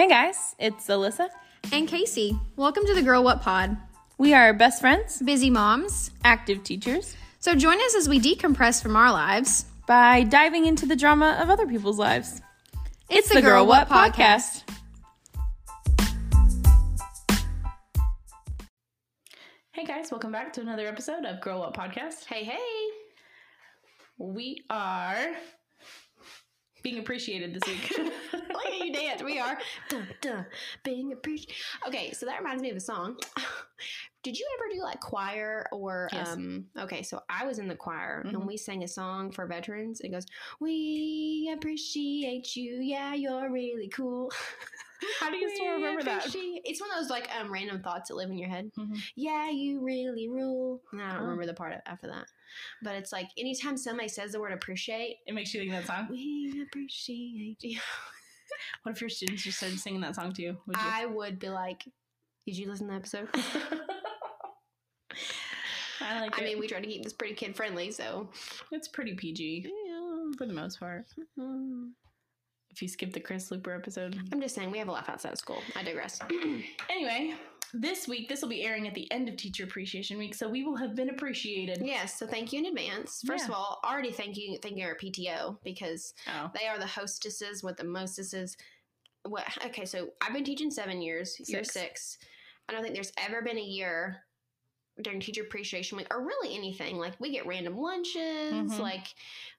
Hey guys, it's Alyssa. And Casey. Welcome to the Girl What Pod. We are best friends, Busy moms. active teachers, So join us as we decompress from our lives. by diving into the drama of other people's lives. It's, the Girl What podcast. Hey guys, welcome back to another episode of Girl What Podcast. Hey, hey. We are being appreciated this week. Look at you dance. We are. Dun, dun, being appreciated. Okay, so that reminds me of a song. Did you ever do like choir or Yes. um okay, so I was in the choir Mhm. and we sang a song for veterans. It goes, We appreciate you, yeah, you're really cool. How do you still remember that? It's one of those like um random thoughts that live in your head. Mhm. Yeah, you really rule. And I don't Oh. remember the part after that. But it's like anytime somebody says the word appreciate, It makes you think that song. we appreciate you. What if your students just started singing that song to you? Would you? I would be like, Did you listen to the episode? I like I it. mean, we try to keep this pretty kid friendly, so. it's pretty PG Yeah. for the most part. Mm-hmm. If you skip the Chris Looper episode. I'm just saying, we have a laugh outside of school. I digress. Anyway, this week, this will be airing at the end of Teacher Appreciation Week, so we will have been appreciated. yes, so thank you in advance. First of all, already thank you, thank you our PTO because Oh, they are the hostesses with the mostesses. What? Okay, so I've been teaching seven years. You're Six. six. I don't think there's ever been a year during Teacher Appreciation Week, or really anything. Like we get random lunches, Mhm. like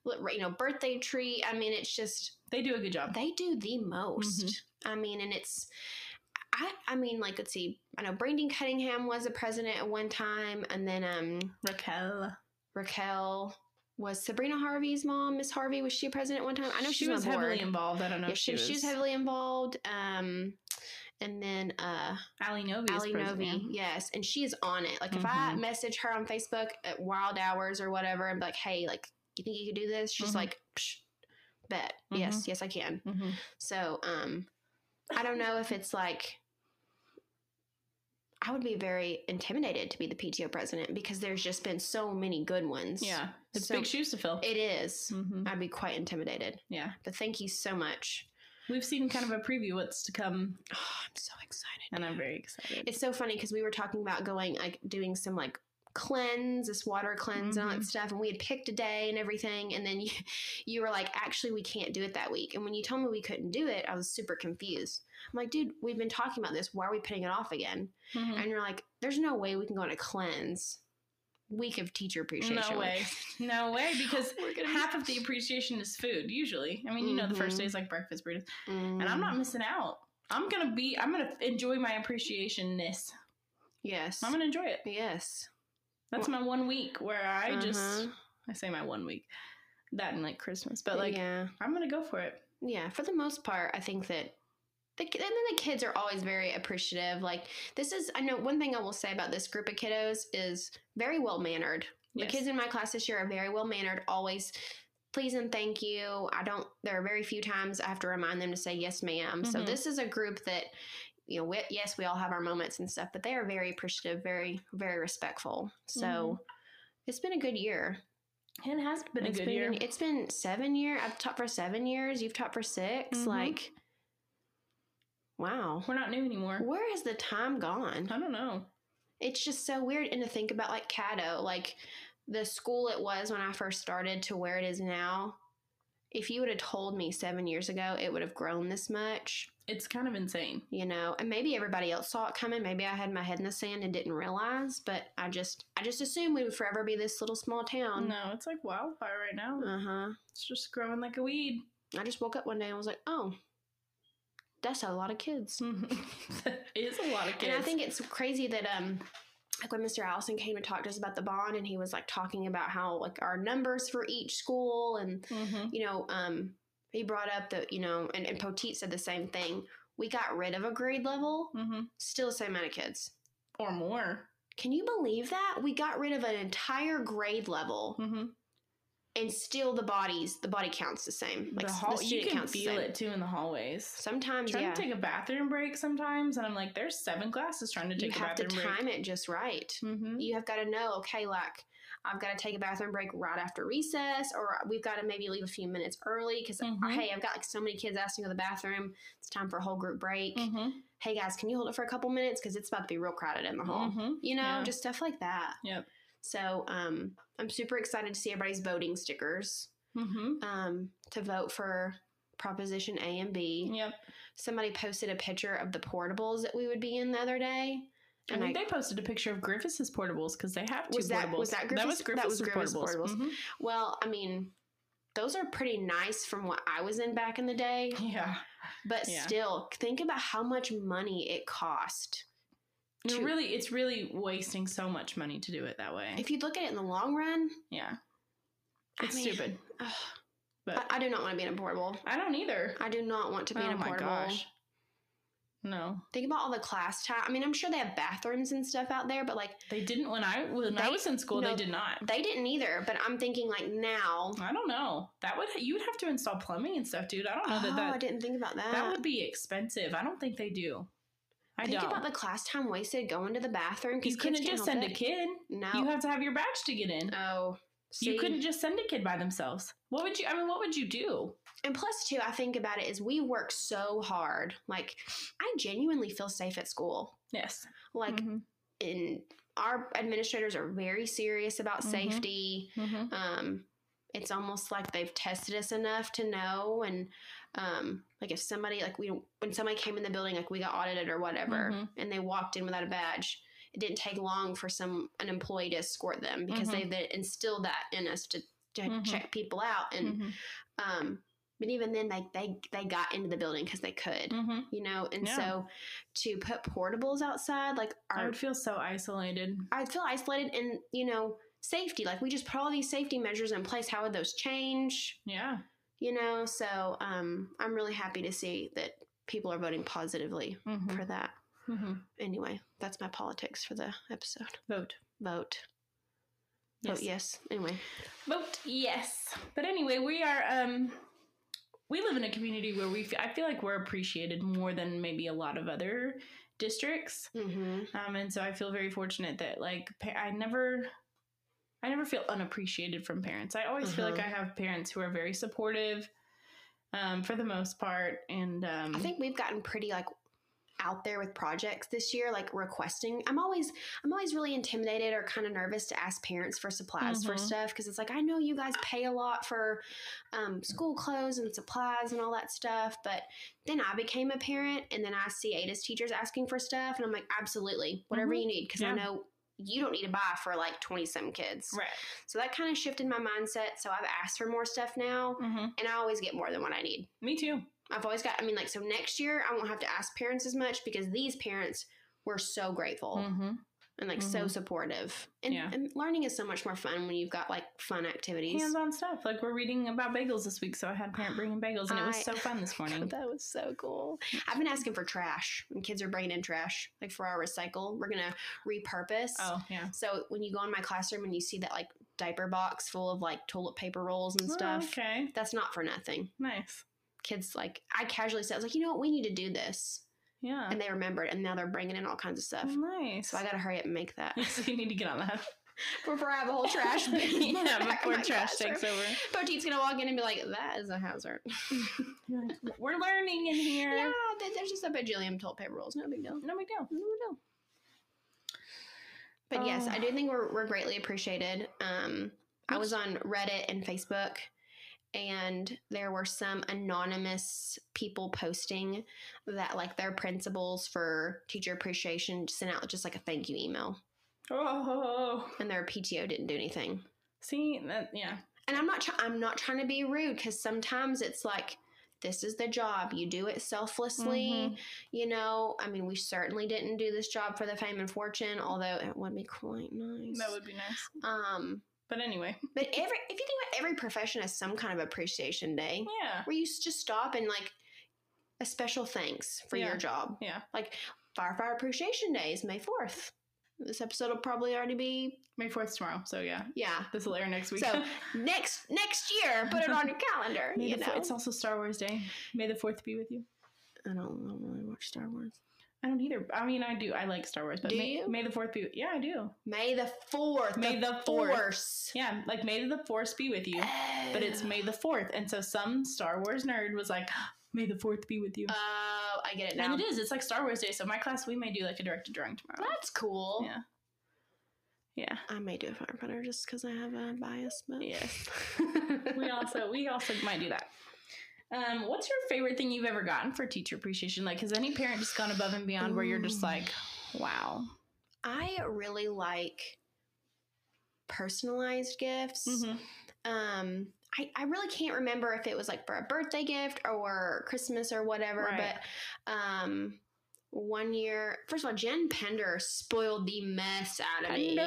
you know, birthday treat. I mean, it's just they do a good job. they do the most. Mm-hmm. I mean, and it's. I, I mean, like, let's see. I know Brandon Cunningham was a president at one time, and then um, Raquel. Raquel was Sabrina Harvey's mom. Miss Harvey was she a president at one time? I know she was heavily involved. I don't know Yeah, if she, she was. she was heavily involved. Um, and then uh, Ali Novi Ali. Novi, yes, and she is on it. Like if I Mhm. message her on Facebook at wild hours or whatever, and be like, "Hey, like, you think you could do this?" She's Mhm. like, "Bet, Mhm. yes, yes, I can." Mhm. So, um, I don't know if it's like. I would be very intimidated to be the PTO president because there's just been so many good ones. Yeah, it's So- big shoes to fill. It is. Mhm. I'd be quite intimidated. Yeah, But thank you so much. we've seen kind of a preview what's to come, Oh, I'm so excited. and I'm very excited. It's so funny because we were talking about going like doing some like cleanse, this water cleanse and all that Mhm. stuff, and we had picked a day and everything, and then you you were like, actually, we can't do it that week. And when you told me we couldn't do it, I was super confused. I'm like, dude, we've been talking about this. Why are we putting it off again? Mhm. And you're like, there's no way we can go on a cleanse week of teacher appreciation. No way, no way, because half of the appreciation is food. Usually, I mean, you know, the first Mhm. day is like breakfast burritos, and I'm Mm, not missing out. I'm gonna be. I'm gonna enjoy my appreciationness. Yes. I'm gonna enjoy it. yes. That's my one week where I just Uh-huh. I say my one week. That and like Christmas. But like yeah. I'm gonna go for it. Yeah, for the most part, I think that the and then the kids are always very appreciative. Like this is, I know one thing I will say about this group of kiddos is very well mannered. Yes. The kids in my class this year are very well mannered. Always please and thank you. I don't. There are very few times I have to remind them to say yes, madam So Mhm. this is a group that. You know, we, yes, we all have our moments and stuff, but they are very appreciative, very, very respectful. So Mhm. it's been a good year. It has been It's a good been, year. It's been seven year. I've taught for seven years. You've taught for 6 Mhm. Like, wow. We're not new anymore. Where has the time gone? I don't know. It's just so weird. And to think about like Caddo, like the school it was when I first started to where it is now. If you would have told me seven years ago it would have grown this much, It's kind of insane. you know, and maybe everybody else saw it coming. Maybe I had my head in the sand and didn't realize, but I just, I just assumed we would forever be this little small town. No, it's like wildfire right now. Uh huh. It's just growing like a weed. I just woke up one day and was like, oh, that's a lot of kids. it's a lot of kids. And I think it's crazy that um like when Mr. Allison came to talk to us about the bond and he was like talking about how like our numbers for each school and Mhm. you know, um he brought up that, you know, and, and Poteet said the same thing. We got rid of a grade level, mm-hmm. still the same amount of kids. or more. Can you believe that? We got rid of an entire grade level Mm-hmm. And still the bodies, the body counts the same. Like the the, hall, you can the feel it too in the hallways. Sometimes, trying yeah. to take a bathroom break sometimes, and I'm like, there's seven classes trying to you take a have to time break. it just right. Mm-hmm. you have got to know okay like I've got to take a bathroom break right after recess, or we've got to maybe leave a few minutes early because Mhm. hey, I've got like so many kids asking to go to the bathroom. It's time for a whole group break. Mm-hmm. Hey guys, can you hold it for a couple minutes because it's about to be real crowded in the hall. Mm-hmm. You know, Yeah. just stuff like that. Yep. So um, I'm super excited to see everybody's voting stickers Mm-hmm. um, to vote for Proposition A and B. Yep. Somebody posted a picture of the portables that we would be in the other day. I think I, they posted a picture of Griffiths' portables because they have two Was that- portables. was that That was Griffiths? That was Griffiths' Griffiths' portables. portables. Mhm. well, I mean, those are pretty nice from what I was in back in the day. Yeah. But Yeah. still, think about how much money it cost. It to- really, it's really wasting so much money to do it that way. If you look at it in the long run, yeah. I It's mean, stupid. ugh, But I, I do not want to be in a portable. I don't either. I do not want to be oh in a oh my portable. gosh. No, Think about all the class time. I mean, I'm sure they have bathrooms and stuff out there, but like they didn't when I when I was in school. no, they did not. they didn't either. But I'm thinking like now. I don't know. That would you would have to install plumbing and stuff, dude. I don't know Oh, that that I didn't think about that. that would be expensive. I don't think they do. I think don't. about the class time wasted going to the bathroom because you couldn't just send a kid. No. You have to have your badge to get in. oh. You couldn't just send a kid by themselves. What would you? I mean, what would you do? And plus, too, I think about it is we work so hard. Like, I genuinely feel safe at school. Yes. Like, Mhm. in our administrators are very serious about Mhm. safety. Mhm. Um, it's almost like they've tested us enough to know. And um, like, if somebody like we when somebody came in the building, like we got audited or whatever, Mhm. and they walked in without a badge. It didn't take long for some an employee to escort them because Mhm. they, they instilled that in us to, to Mhm. check people out and Mhm. um but even then they they they got into the building because they could Mhm. you know and Yeah. so to put portables outside like I would feel so isolated. i'd feel isolated and you know safety like we just put all these safety measures in place how would those change Yeah. You know so um i'm really happy to see that people are voting positively Mhm. for that Mhm. anyway that's my politics for the episode Vote. vote Yes. vote yes anyway Vote yes. But anyway, we are um we live in a community where we f- I feel like we're appreciated more than maybe a lot of other districts. mm-hmm. Um and so I feel very fortunate that like I never I never feel unappreciated from parents. I always feel like I Uh-huh. have parents who are very supportive um for the most part and um I think we've gotten pretty like out there with projects this year, like requesting. I'm always I'm always really intimidated or kind of nervous to ask parents for supplies for Mhm. stuff because it's like I know you guys pay a lot for um, school clothes and supplies and all that stuff, but then I became a parent and then I see Ada's teachers asking for stuff and I'm like, absolutely, whatever Mhm. you need because I know you don't need to buy for like 20 some kids. right. So that kind of shifted my mindset. So I've asked for more stuff now Mhm. and I always get more than what I need. Me too. I've always got, I mean, like, so next year I won't have to ask parents as much because these parents were so grateful Mhm. And like so Mhm. supportive. And, Yeah. and learning is so much more fun when you've got like fun activities. Hands-on stuff. Like we're reading about bagels this week, so I had a parent bringing bagels and it was so fun this morning. that was so cool. I've been asking for trash and kids are bringing in trash, like for our recycle. We're going to repurpose. Oh, yeah. So when you go in my classroom and you see that like diaper box full of like toilet paper rolls and Oh, stuff, okay. that's not for nothing. Nice. Kids like, I casually said, I was like, you know what, we need to do this. Yeah. And they remembered and now they're bringing in all kinds of stuff. nice. So I got to hurry up and make that. so you need to get on that. before I have a whole trash bin. yeah, before trash classroom. takes over. Poteet's gonna walk in and be like, "That is a hazard." Like, We're learning in here. yeah, there's just a bajillion toilet paper rolls. No big deal. No big deal. No big deal. But yes. I do think we're we're greatly appreciated. Um, I was on Reddit and Facebook, and there were some anonymous people posting that like their principals for teacher appreciation sent out just like a thank you email, Oh, and their PTO didn't do anything. see that? Yeah. and I'm not try- I'm not trying to be rude because sometimes it's like this is the job you do it selflessly Mhm. you know I mean we certainly didn't do this job for the fame and fortune although it would be quite nice That would be nice. um But anyway, but every if you think about every profession has some kind of appreciation day yeah. where you just stop and like a special thanks for Yeah. your job Yeah. like firefighter appreciation day is May 4th this episode will probably already be May 4th tomorrow. So yeah, yeah this will air next week. so next next year put it on your calendar May you the know it's also Star Wars Day. May the 4th be with you. I don't, I don't really watch Star Wars. I don't either. I mean, I do. I like Star Wars, but Do May, you? May the Fourth be. Yeah, I do. May the fourth. May the fourth. Force. Yeah, like May the Force be with you, but it's May the Fourth, and so some Star Wars nerd was like, "May the Fourth be with you." Oh, I get it now. and it is. It's like Star Wars Day. So my class, we may do like a directed drawing tomorrow. That's cool. Yeah. Yeah. I may do a firefighter just because I have a bias, but Yes. we also we also might do that. Um, what's your favorite thing you've ever gotten for teacher appreciation? Like, has any parent just gone above and beyond where you're just like, wow? I really like personalized gifts. Mm-hmm. Um, I, I really can't remember if it was like for a birthday gift or Christmas or whatever, Right. but um, one year, first of all, Jen Pender spoiled the mess out of me.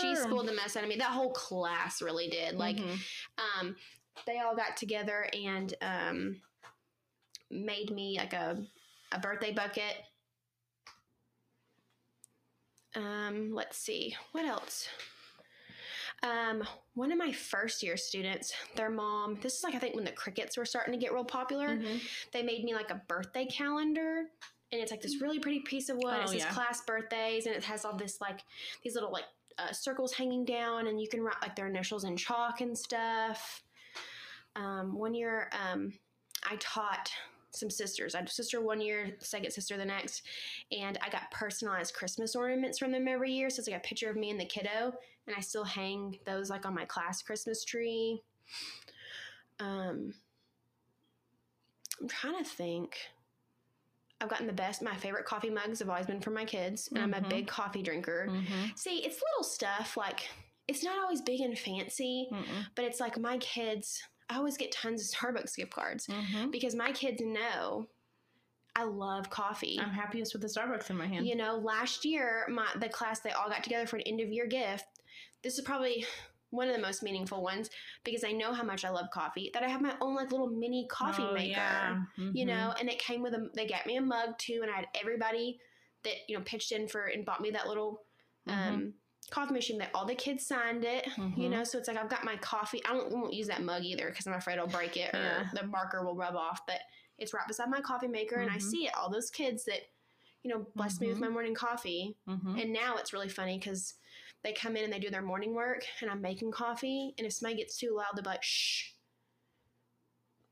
She spoiled the mess out of me. That whole class really did. Like, Mhm. um, they all got together and um, made me like a, a birthday bucket. Um, let's see, what else? Um, one of my first year students, their mom, this is like I think when the Cricuts were starting to get real popular, Mhm. they made me like a birthday calendar. And it's like this really pretty piece of wood. Oh, it says yeah. class birthdays, and it has all this like these little like uh, circles hanging down, and you can write like their initials in chalk and stuff. Um, one year, um, I taught some sisters. I had a sister one year, second sister the next, and I got personalized Christmas ornaments from them every year. So it's like a picture of me and the kiddo, and I still hang those like on my class Christmas tree. Um, I'm trying to think. I've gotten the best. My favorite coffee mugs have always been from my kids, and I'm Mhm. a big coffee drinker. Mhm. See, it's little stuff like it's not always big and fancy, Mm-mm. but it's like my kids. I always get tons of Starbucks gift cards Mhm. because my kids know I love coffee. I'm happiest with the Starbucks in my hand. You know, last year my the class they all got together for an end of year gift. This is probably one of the most meaningful ones because I know how much I love coffee. That I have my own like little mini coffee Oh, maker yeah. you Mhm. know and it came with a they got me a mug too and i had everybody that you know pitched in for and bought me that little um coffee machine that all the kids signed it you Mhm. know so it's like i've got my coffee i don't won't use that mug either because i'm afraid i'll break it or Yeah. the marker will rub off but it's right beside my coffee maker and i Mhm. see it all those kids that you know blessed me with my morning coffee Mhm. and now it's really funny because they come in and they do their morning work and i'm making coffee and if somebody gets too loud they'll be like shh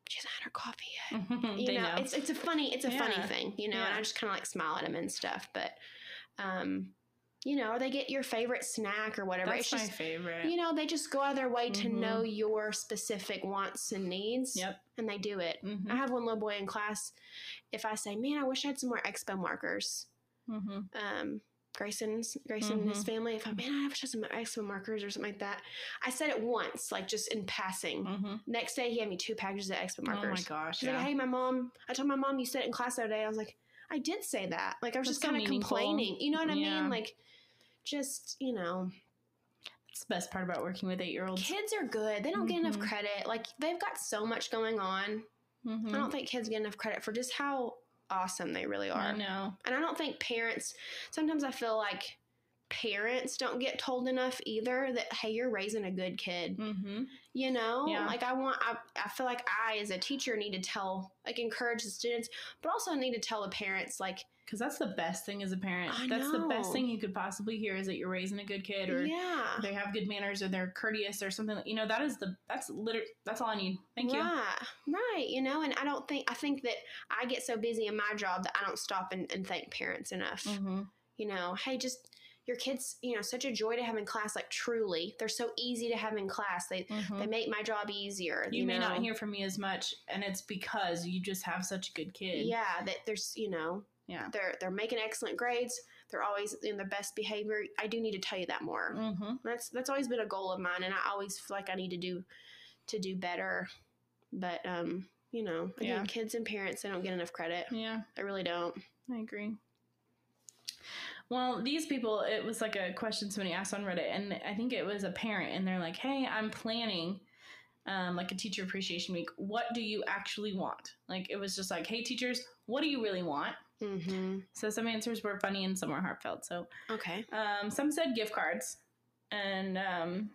she hasn't had her coffee yet you They know, it's it's a funny it's a funny thing, you know, and I just kind of like smile at them and stuff. But, um, you know, or they get your favorite snack or whatever. That's it's my just favorite. you know they just go out of their way to Mhm. know your specific wants and needs, Yep. and they do it. Mhm. I have one little boy in class. If I say, "Man, I wish I had some more expo markers," Mhm. um, Grayson's Grayson and his Mm-hmm. family. If I, man, I wish I had some expo markers or something like that. I said it once, like just in passing. Mhm. Next day, he had me two packages of expo markers. Oh my gosh. She's Yeah. like, hey, my mom, I told my mom you said it in class the other day. I was like, I did say that. Like, I was That's just kind of complaining. You know what I Yeah. mean? Like, just, you know, It's the best part about working with eight year olds. kids are good. They don't get enough Mhm. credit. Like, they've got so much going on. Mm-hmm. I don't think kids get enough credit for just how awesome they really are. I know. And I don't think parents, sometimes I feel like parents don't get told enough either that, hey, you're raising a good kid. Mm-hmm. you know Yeah. like i want I, I feel like i as a teacher need to tell like encourage the students but also need to tell the parents like Because that's the best thing as a parent. I that's the best thing you could possibly hear is that you're raising a good kid or yeah they have good manners or they're courteous or something. You know, that is the that's literally that's all I need. Thank you. right right you know and i don't think i think that i get so busy in my job that i don't stop and, and thank parents enough Mm-hmm. you know hey just your kids you know such a joy to have in class like truly they're so easy to have in class they they make my job easier Mm-hmm. you, may not hear from me as much, and it's because you just have such a good kid. yeah that there's you know Yeah. they're they're making excellent grades they're always in the best behavior i do need to tell you that more Mm-hmm. that's that's always been a goal of mine and i always feel like i need to do to do better but um you know again Yeah. kids and parents they don't get enough credit Yeah. they really don't I agree. Well, these people, it was like a question somebody asked on Reddit, and I think it was a parent, and they're like, "Hey, I'm planning um, like a teacher appreciation week. What do you actually want?" Like it was just like, "Hey, teachers, what do you really want?" Mm-hmm So some answers were funny and some were heartfelt. So okay um, some said gift cards, and um,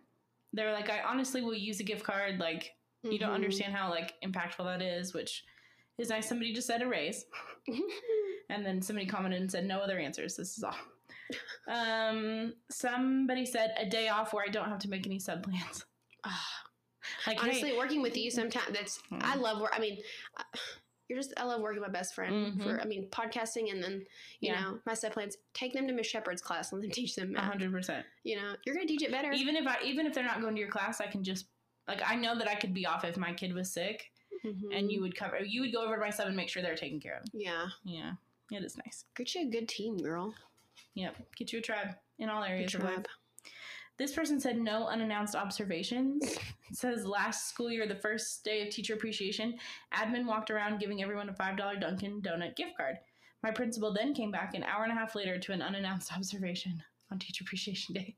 they were like, "I honestly will use a gift card. Like you don't Mhm. understand how like impactful that is," which is nice somebody just said a raise. And then somebody commented and said, no other answers. This is all. Um, somebody said a day off where I don't have to make any sub plans. Ah. Like, Honestly, hey, working with you sometimes that's I Mm. love work. I mean, uh, you're just I love working with my best friend Mhm. for I mean podcasting and then you Yeah. know my set plans. Take them to Miss Shepherd's class. and then teach them a math. hundred percent. You know you're gonna teach it better. Even if I, even if they're not going to your class, I can just like I know that I could be off if my kid was sick, Mhm. and you would cover. You would go over to my sub and make sure they're taken care of. yeah, Yeah, it is nice. get you a good team, girl. Yep, get you a tribe in all areas life. job. This person said no unannounced observations. It says last school year, the first day of teacher appreciation, admin walked around giving everyone a $5 Dunkin' Donut gift card. My principal then came back an hour and a half later to an unannounced observation on Teacher Appreciation Day.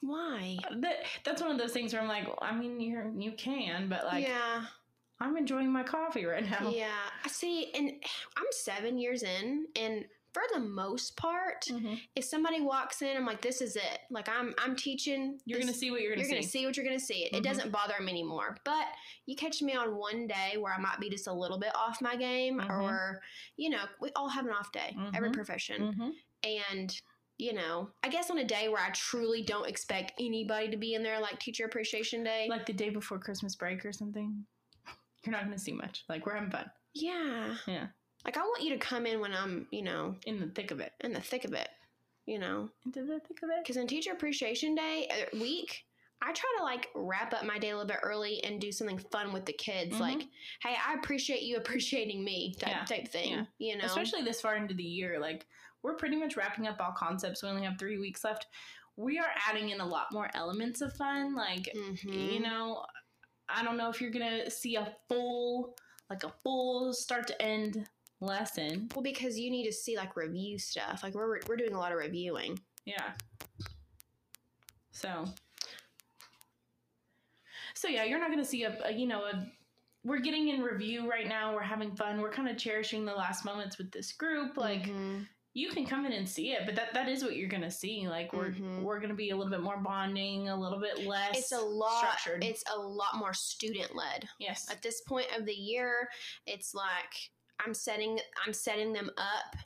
Why? That, that's one of those things where I'm like, well, I mean, you're, you can, but like, yeah, I'm enjoying my coffee right now. yeah. I see, and I'm seven years in, and for the most part, Mhm. if somebody walks in, I'm like, this is it. Like I'm I'm teaching. You're this- going to see what you're going to see. you're to gonna see. what you're gonna see. It, Mhm. it doesn't bother me anymore. But you catch me on one day where I might be just a little bit off my game, Mhm. or you know, we all have an off day, every Mhm. profession, hmm and you know, I guess on a day where I truly don't expect anybody to be in there, like Teacher Appreciation Day. Like the day before Christmas break or something. You're not going to see much. Like, we're having fun yeah, Yeah. Like I want you to come in when I'm, you know, in the thick of it. in the thick of it, you know, Into the thick of it. because in Teacher Appreciation Day uh, week. I try to like wrap up my day a little bit early and do something fun with the kids. Mhm. Like, hey, I appreciate you appreciating me type, Yeah, type thing. yeah. You know, especially this far into the year like we're pretty much wrapping up all concepts we only have three weeks left we are adding in a lot more elements of fun like Mhm. you know i don't know if you're gonna see a full like a full start to end lesson Well, because you need to see like review stuff. Like we're we're doing a lot of reviewing. yeah so so yeah you're not gonna see a, a you know a we're getting in review right now we're having fun we're kind of cherishing the last moments with this group like Mhm. you can come in and see it, but that that is what you're gonna see. Like we're Mhm. we're gonna be a little bit more bonding, a little bit less. it's a lot. structured. It's a lot more student led. yes, At this point of the year, it's like I'm setting I'm setting them up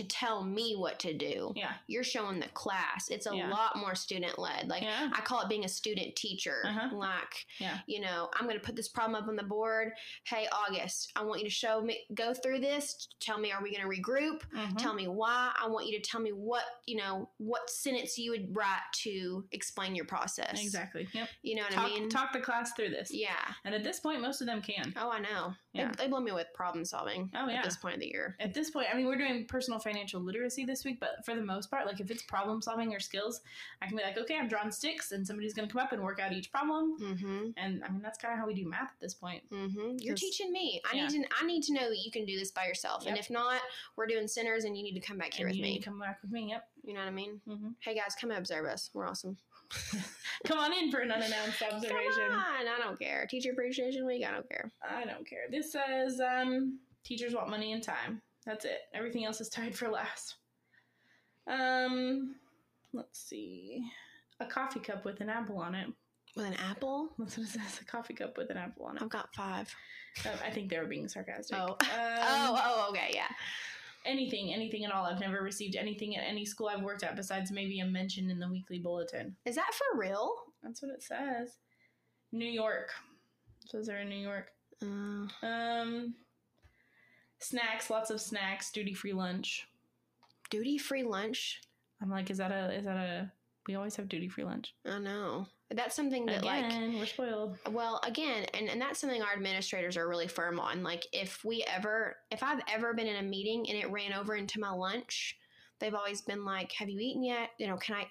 to tell me what to do. yeah, You're showing the class. It's a Yeah. lot more student led. Like yeah, I call it being a student teacher. Uh-huh. Like, Yeah. you know, I'm going to put this problem up on the board. Hey, August, I want you to show me, go through this. Tell me, are we going to regroup? Mhm. Tell me why. I want you to tell me what, you know, what sentence you would write to explain your process. exactly. Yep. You know what Talk I mean? talk the class through this, Yeah. and at this point, most of them can. Oh, I know. Yeah. They, they blow me with problem solving Oh yeah. at this point of the year. At this point, I mean, we're doing personal financial literacy this week, but for the most part, like if it's problem solving or skills, I can be like, okay, I'm drawing sticks, and somebody's gonna come up and work out each problem. Mm-hmm. And I mean, that's kind of how we do math at this point. Mm-hmm. You're teaching me. I yeah. need to. I need to know that you can do this by yourself. And if not, we're doing centers, and you need to come back here And with you me. need to come back with me. Yep. You know what I mean? hmm Hey guys, come observe us. We're awesome. Come on in for an unannounced observation. Come on, I don't care. Teacher appreciation week, I don't care. I don't care. This says um, teachers want money and time. That's it. Everything else is tied for last. Um, let's see. A coffee cup with an apple on it. With an apple, That's what it says. A coffee cup with an apple on it. I've got five. Uh, I think they were being sarcastic. Oh. Um, oh, oh, okay, yeah. anything, anything at all. I've never received anything at any school I've worked at besides maybe a mention in the weekly bulletin. Is that for real? That's what it says. New York. It says they're in New York. Uh, Um, snacks, lots of snacks, duty free lunch. duty free lunch. I'm like, is that a is that a? We always have duty free lunch. I know. That's something that like we're spoiled. Well, again, and, and that's something our administrators are really firm on. Like, if we ever, if I've ever been in a meeting and it ran over into my lunch, they've always been like, "Have you eaten yet? You know, can I?"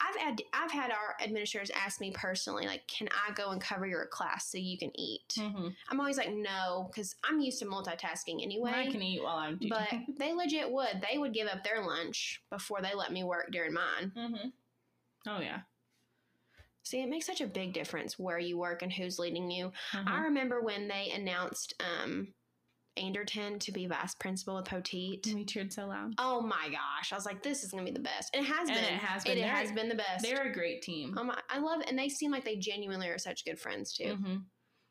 I've had I've had our administrators ask me personally, like, "Can I go and cover your class so you can eat?" Mm-hmm. I'm always like, "No," because I'm used to multitasking anyway. I can eat while I'm. but they legit would. They would give up their lunch before they let me work during mine. hmm Oh yeah. See, it makes such a big difference where you work and who's leading you. Mhm. I remember when they announced um, Anderton to be vice principal with Poteet. we cheered so loud. Oh my gosh! I was like, "This is gonna be the best." And it has And been. it has been. It, They're- has been the best. They're a great team. Oh! I love it, and they seem like they genuinely are such good friends too. hmm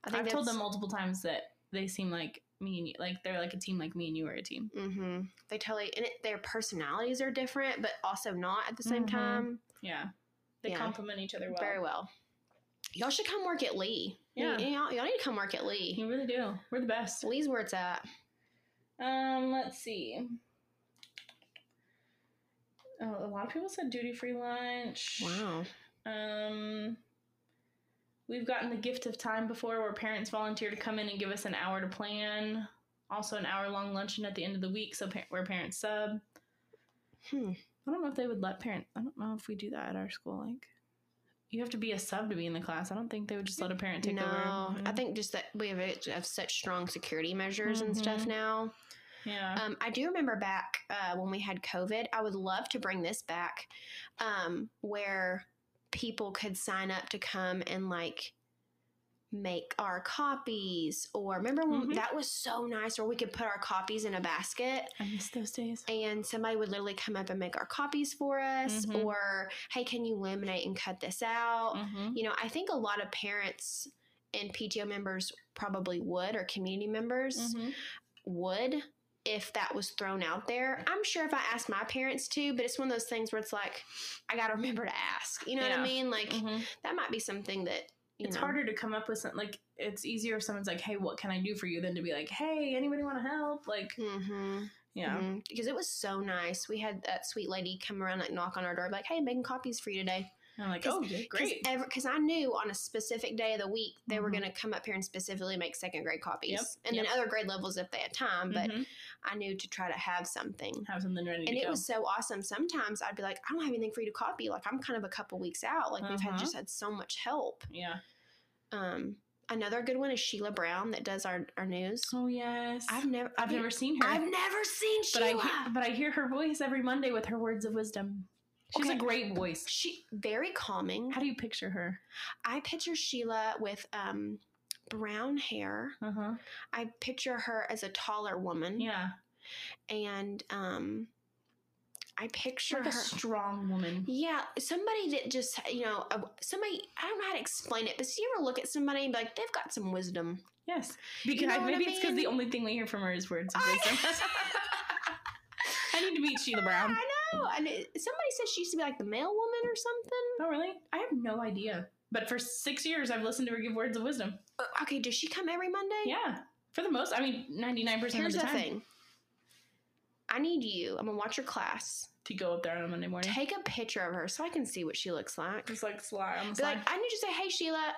I think I've told them multiple times that they seem like me and you, like they're like a team, like me and you are a team. hmm They totally and it, their personalities are different, but also not at the same Mhm. time. Yeah, they Yeah. complement each other well. Very well. Y'all should come work at Lee. Yeah. Y'all, y'all need to come work at Lee. You really do. We're the best. Lee's where it's at. Um, let's see. Oh, a lot of people said duty free lunch. Wow. Um, we've gotten the gift of time before where parents volunteer to come in and give us an hour to plan. Also, an hour long luncheon at the end of the week, so par- where parents sub. Hmm. I don't know if they would let parents. I don't know if we do that at our school. Like, you have to be a sub to be in the class. I don't think they would just let a parent take no, over. I think just that we have, have such strong security measures and stuff Mhm. now. Yeah. Um, I do remember back uh, when we had COVID. I would love to bring this back, um, where people could sign up to come and like make our copies. Or remember when Mhm. that was so nice, where we could put our copies in a basket. I miss those days. and somebody would literally come up and make our copies for us Mhm. or hey can you laminate and cut this out Mm-hmm. you know i think a lot of parents and pto members probably would or community members Mm-hmm. would if that was thrown out there i'm sure if i asked my parents to but it's one of those things where it's like i gotta remember to ask you know what i mean like Mm-hmm. that might be something that it's know harder to come up with something like it's easier if someone's like hey what can i do for you than to be like hey anybody want to help like mm-hmm. yeah Mhm. because it was so nice we had that sweet lady come around like knock on our door like hey I'm making copies for you today i'm like oh great Because I knew on a specific day of the week they were Mhm. going to come up here and specifically make second grade copies, Yep, and yep. then other grade levels if they had time. But Mhm. I knew to try to have something, have something ready and to it go was so awesome. Sometimes I'd be like, I don't have anything for you to copy. Like I'm kind of a couple weeks out. Like we've had Uh-huh. just had so much help. yeah Um, another good one is Sheila Brown that does our our news. oh yes I've never i've never seen her I've never seen but i Sheila. hear, but i hear her voice every monday with her words of wisdom she's Okay. a great voice she very calming. how do you picture her I picture Sheila with um brown hair. uh-huh I picture her as a taller woman. yeah and um I picture like her a strong woman yeah, somebody that just you know, somebody I don't know how to explain it, but do you ever look at somebody and be like, they've got some wisdom? yes because know what I maybe it's because the only thing we hear from her is words of wisdom i need to meet sheila brown I know. And it, somebody said she used to be like the mail woman or something. oh really i have no idea but for six years i've listened to her give words of wisdom Uh, Okay, does she come every Monday? Yeah, for the most. I mean, ninety nine percent of the the time thing. I need you. I'm gonna watch your class. to go up there on a Monday morning. Take a picture of her so I can see what she looks like. Just like the Be like, I need you to say, "Hey, Sheila,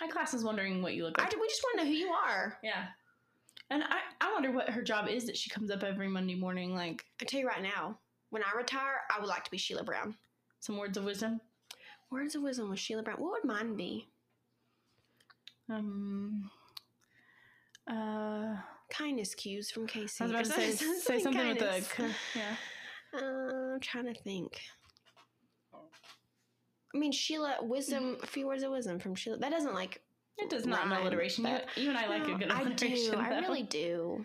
My class is wondering what you look I, like. we just want to know who you are." yeah, and I I wonder what her job is that she comes up every Monday morning, like I tell you right now, when I retire, I would like to be Sheila Brown. some words of wisdom. Words of wisdom with Sheila Brown. What would mine be? Um. Uh, Kindness cues from Casey. I was about to say, say something with the yeah. Uh, I'm trying to think. I mean, Sheila, wisdom, a few words of wisdom from Sheila. That doesn't like. It does not Rhyme, alliteration. You, you and I like a No, good I alliteration. do. I really do.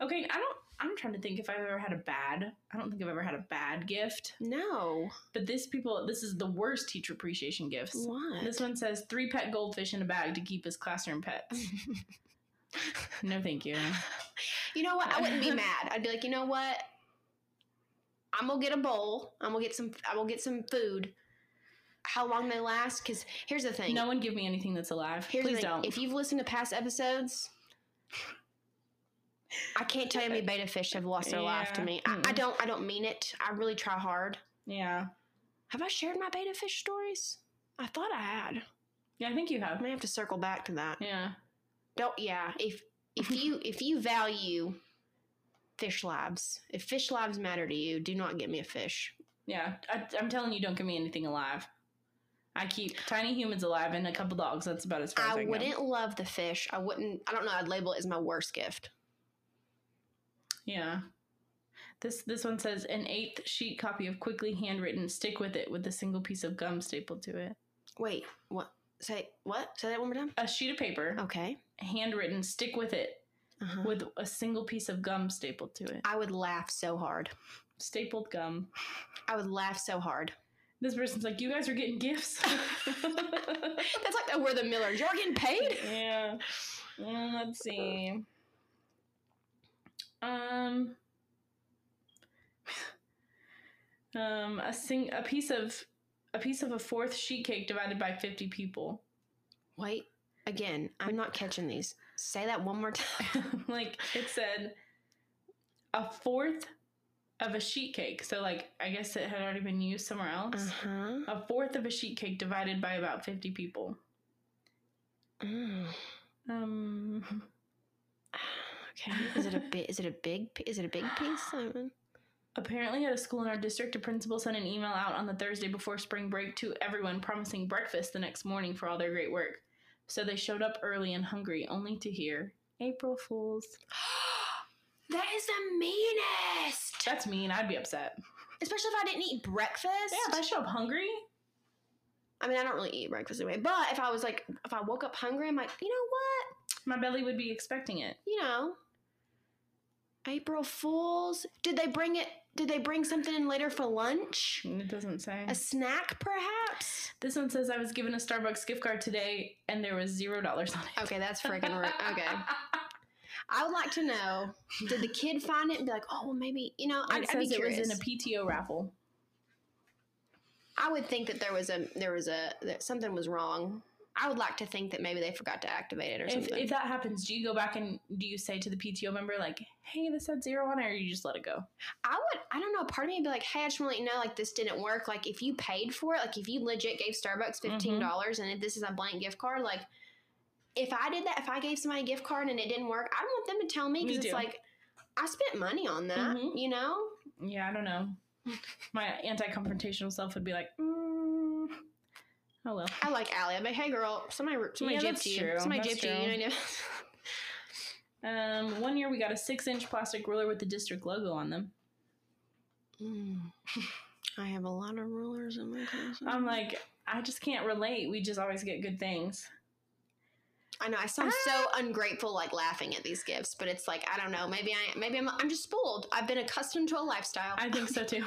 Okay, I don't. I'm trying to think if I've ever had a bad. I don't think I've ever had a bad gift. No. But this people, this is the worst teacher appreciation gifts. What? This one says three pet goldfish in a bag to keep as classroom pets. no, thank you. you know what? I wouldn't be mad. I'd be like, you know what? I'm gonna get a bowl. I'm gonna get some. I will get some food. How long they last? Because here's the thing. No one give me anything that's alive. Here's Please don't. If you've listened to past episodes, I can't tell you how many betta fish have lost their life to Yeah. me. I, I don't. I don't mean it. I really try hard. yeah, Have I shared my betta fish stories? I thought I had. yeah, I think you I have. may have to circle back to that. Yeah, Don't. Yeah. If if mm-hmm. you if you value fish lives, if fish lives matter to you, do not get me a fish. yeah. I, I'm telling you, don't give me anything alive. I keep tiny humans alive and a couple dogs. That's about as far as I, I wouldn't love the fish. I wouldn't. I don't know. I'd label it as my worst gift. Yeah. This this one says an eighth sheet copy of quickly handwritten. Stick with it with a single piece of gum stapled to it. Wait. What? Say what? Say that one more time. A sheet of paper, Okay. handwritten. Stick with it Uh-huh. with a single piece of gum stapled to it. I would laugh so hard. Stapled gum. I would laugh so hard. This person's like, you guys are getting gifts. That's like oh, we're the Millers. You're getting paid. yeah. Mm, let's see. Um. Um, a sing a piece of a piece of a fourth sheet cake divided by fifty people. Wait, again, I'm not catching these. Say that one more time. like it said, a fourth of a sheet cake. So like I guess it had already been used somewhere else. Uh huh. A fourth of a sheet cake divided by about fifty people. Mm. Um. Okay. Is it a big? Is it a big? Is it a big piece? Simon? Apparently, at a school in our district, a principal sent an email out on the Thursday before spring break to everyone promising breakfast the next morning for all their great work. So they showed up early and hungry, only to hear April Fools. that is the meanest. That's mean. I'd be upset. Especially if I didn't eat breakfast. Yeah, if I show up hungry, I mean, I don't really eat breakfast anyway. But if I was like, if I woke up hungry, I'm like, you know what? my belly would be expecting it. You know, April Fools. Did they bring it? Did they bring something in later for lunch? It doesn't say. A snack, perhaps? This one says I was given a Starbucks gift card today, and there was zero dollars on it. Okay, that's freaking rude. Okay. I would like to know, did the kid find it and be like, oh, well, maybe, you know, I'd, It I'd be says it was in a PTO raffle. I would think that there was a, there was a, that something was wrong. I would like to think that maybe they forgot to activate it or If, something. if that happens, do you go back and do you say to the PTO member like, "Hey, this had zero on it," or you just let it go? I would, I don't know, part of me would be like, hey, I just want to let you know, like, this didn't work. Like, if you paid for it, like, if you legit gave Starbucks $15 Mm-hmm. and if this is a blank gift card, like, if I did that, if I gave somebody a gift card and it didn't work, I don't want them to tell me because it's like, I spent money on that, Mhm. you know? Yeah, I don't know. My anti-confrontational self would be like, mm, "Oh well." I like Allie. I'm like, hey, girl, somebody, somebody Yeah, gypped that's you. true. Somebody gypped you. Know? Um, one year we got a six-inch plastic ruler with the district logo on them. Mm. I have a lot of rulers in my closet. I'm like, I just can't relate. We just always get good things. I know I sound Ah. so ungrateful, like laughing at these gifts, but it's like I don't know. Maybe I, maybe I'm, I'm just spoiled. I've been accustomed to a lifestyle. I think so too.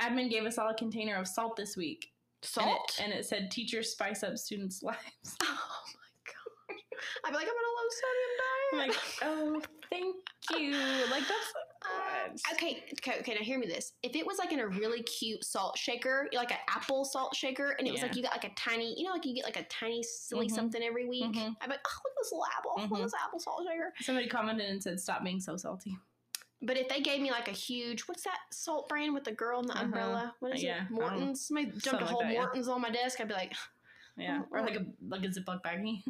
Admin gave us all a container of salt this week. And it, Salt. and it said, "Teachers spice up students' lives." oh my god! I'd be like, I'm on a low sodium I'm diet. like, oh, thank you. Like that's Uh, okay, okay, okay. Now hear me. This: if it was like in a really cute salt shaker, like an apple salt shaker, and it was Yeah. like you got like a tiny, you know, like you get like a tiny silly Mhm. something every week. Mhm. I'd be like, oh, look at this little apple, look Mhm. at this apple salt shaker. Somebody commented and said, "Stop being so salty." But if they gave me like a huge, what's that salt brand with the girl in the Uh-huh. umbrella? What is Yeah, it? Morton's. Somebody dumped a like whole that, yeah. Morton's on my desk. I'd be like, Yeah, Oh, or oh. like a like a Ziploc baggie.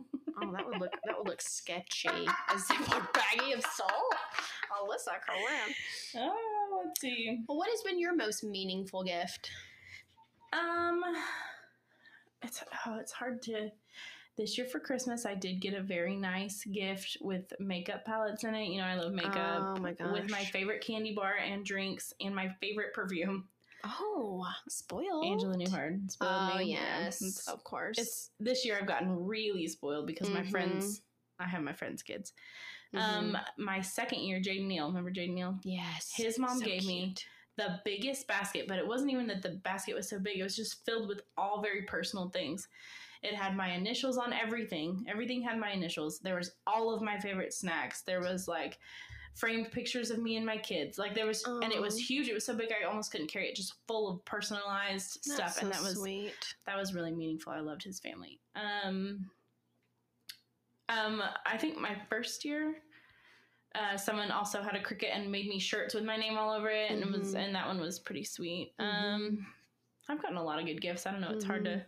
oh, that would look that would look sketchy. A Ziploc baggie of salt. Alyssa Corinne. oh, let's see. Well, what has been your most meaningful gift? Um, it's oh, it's hard to. This year for Christmas, I did get a very nice gift with makeup palettes in it. You know, I love makeup. Oh my gosh. With my favorite candy bar and drinks and my favorite perfume, Oh, spoiled. Angela Newhart. Spoiled Oh me. Yes, it's- of course. it's this year I've gotten really spoiled because my Mhm. friends I have my friends' kids. Mhm. Um my second year, Jaden Neal, remember Jaden Neal? yes. his mom so gave me- The biggest basket, but it wasn't even that the basket was so big, it was just filled with all very personal things. It had my initials on everything. Everything had my initials. There was all of my favorite snacks. There was like framed pictures of me and my kids. Like there was and it was huge. It was so big I almost couldn't carry it, just full of personalized That's stuff. so and that was sweet. that was really meaningful. I loved his family. Um, um, I think my first year, uh, someone also had a Cricut and made me shirts with my name all over it, and it was Mhm. and that one was pretty sweet. Mhm. Um, I've gotten a lot of good gifts. I don't know. It's hard Mm-hmm. to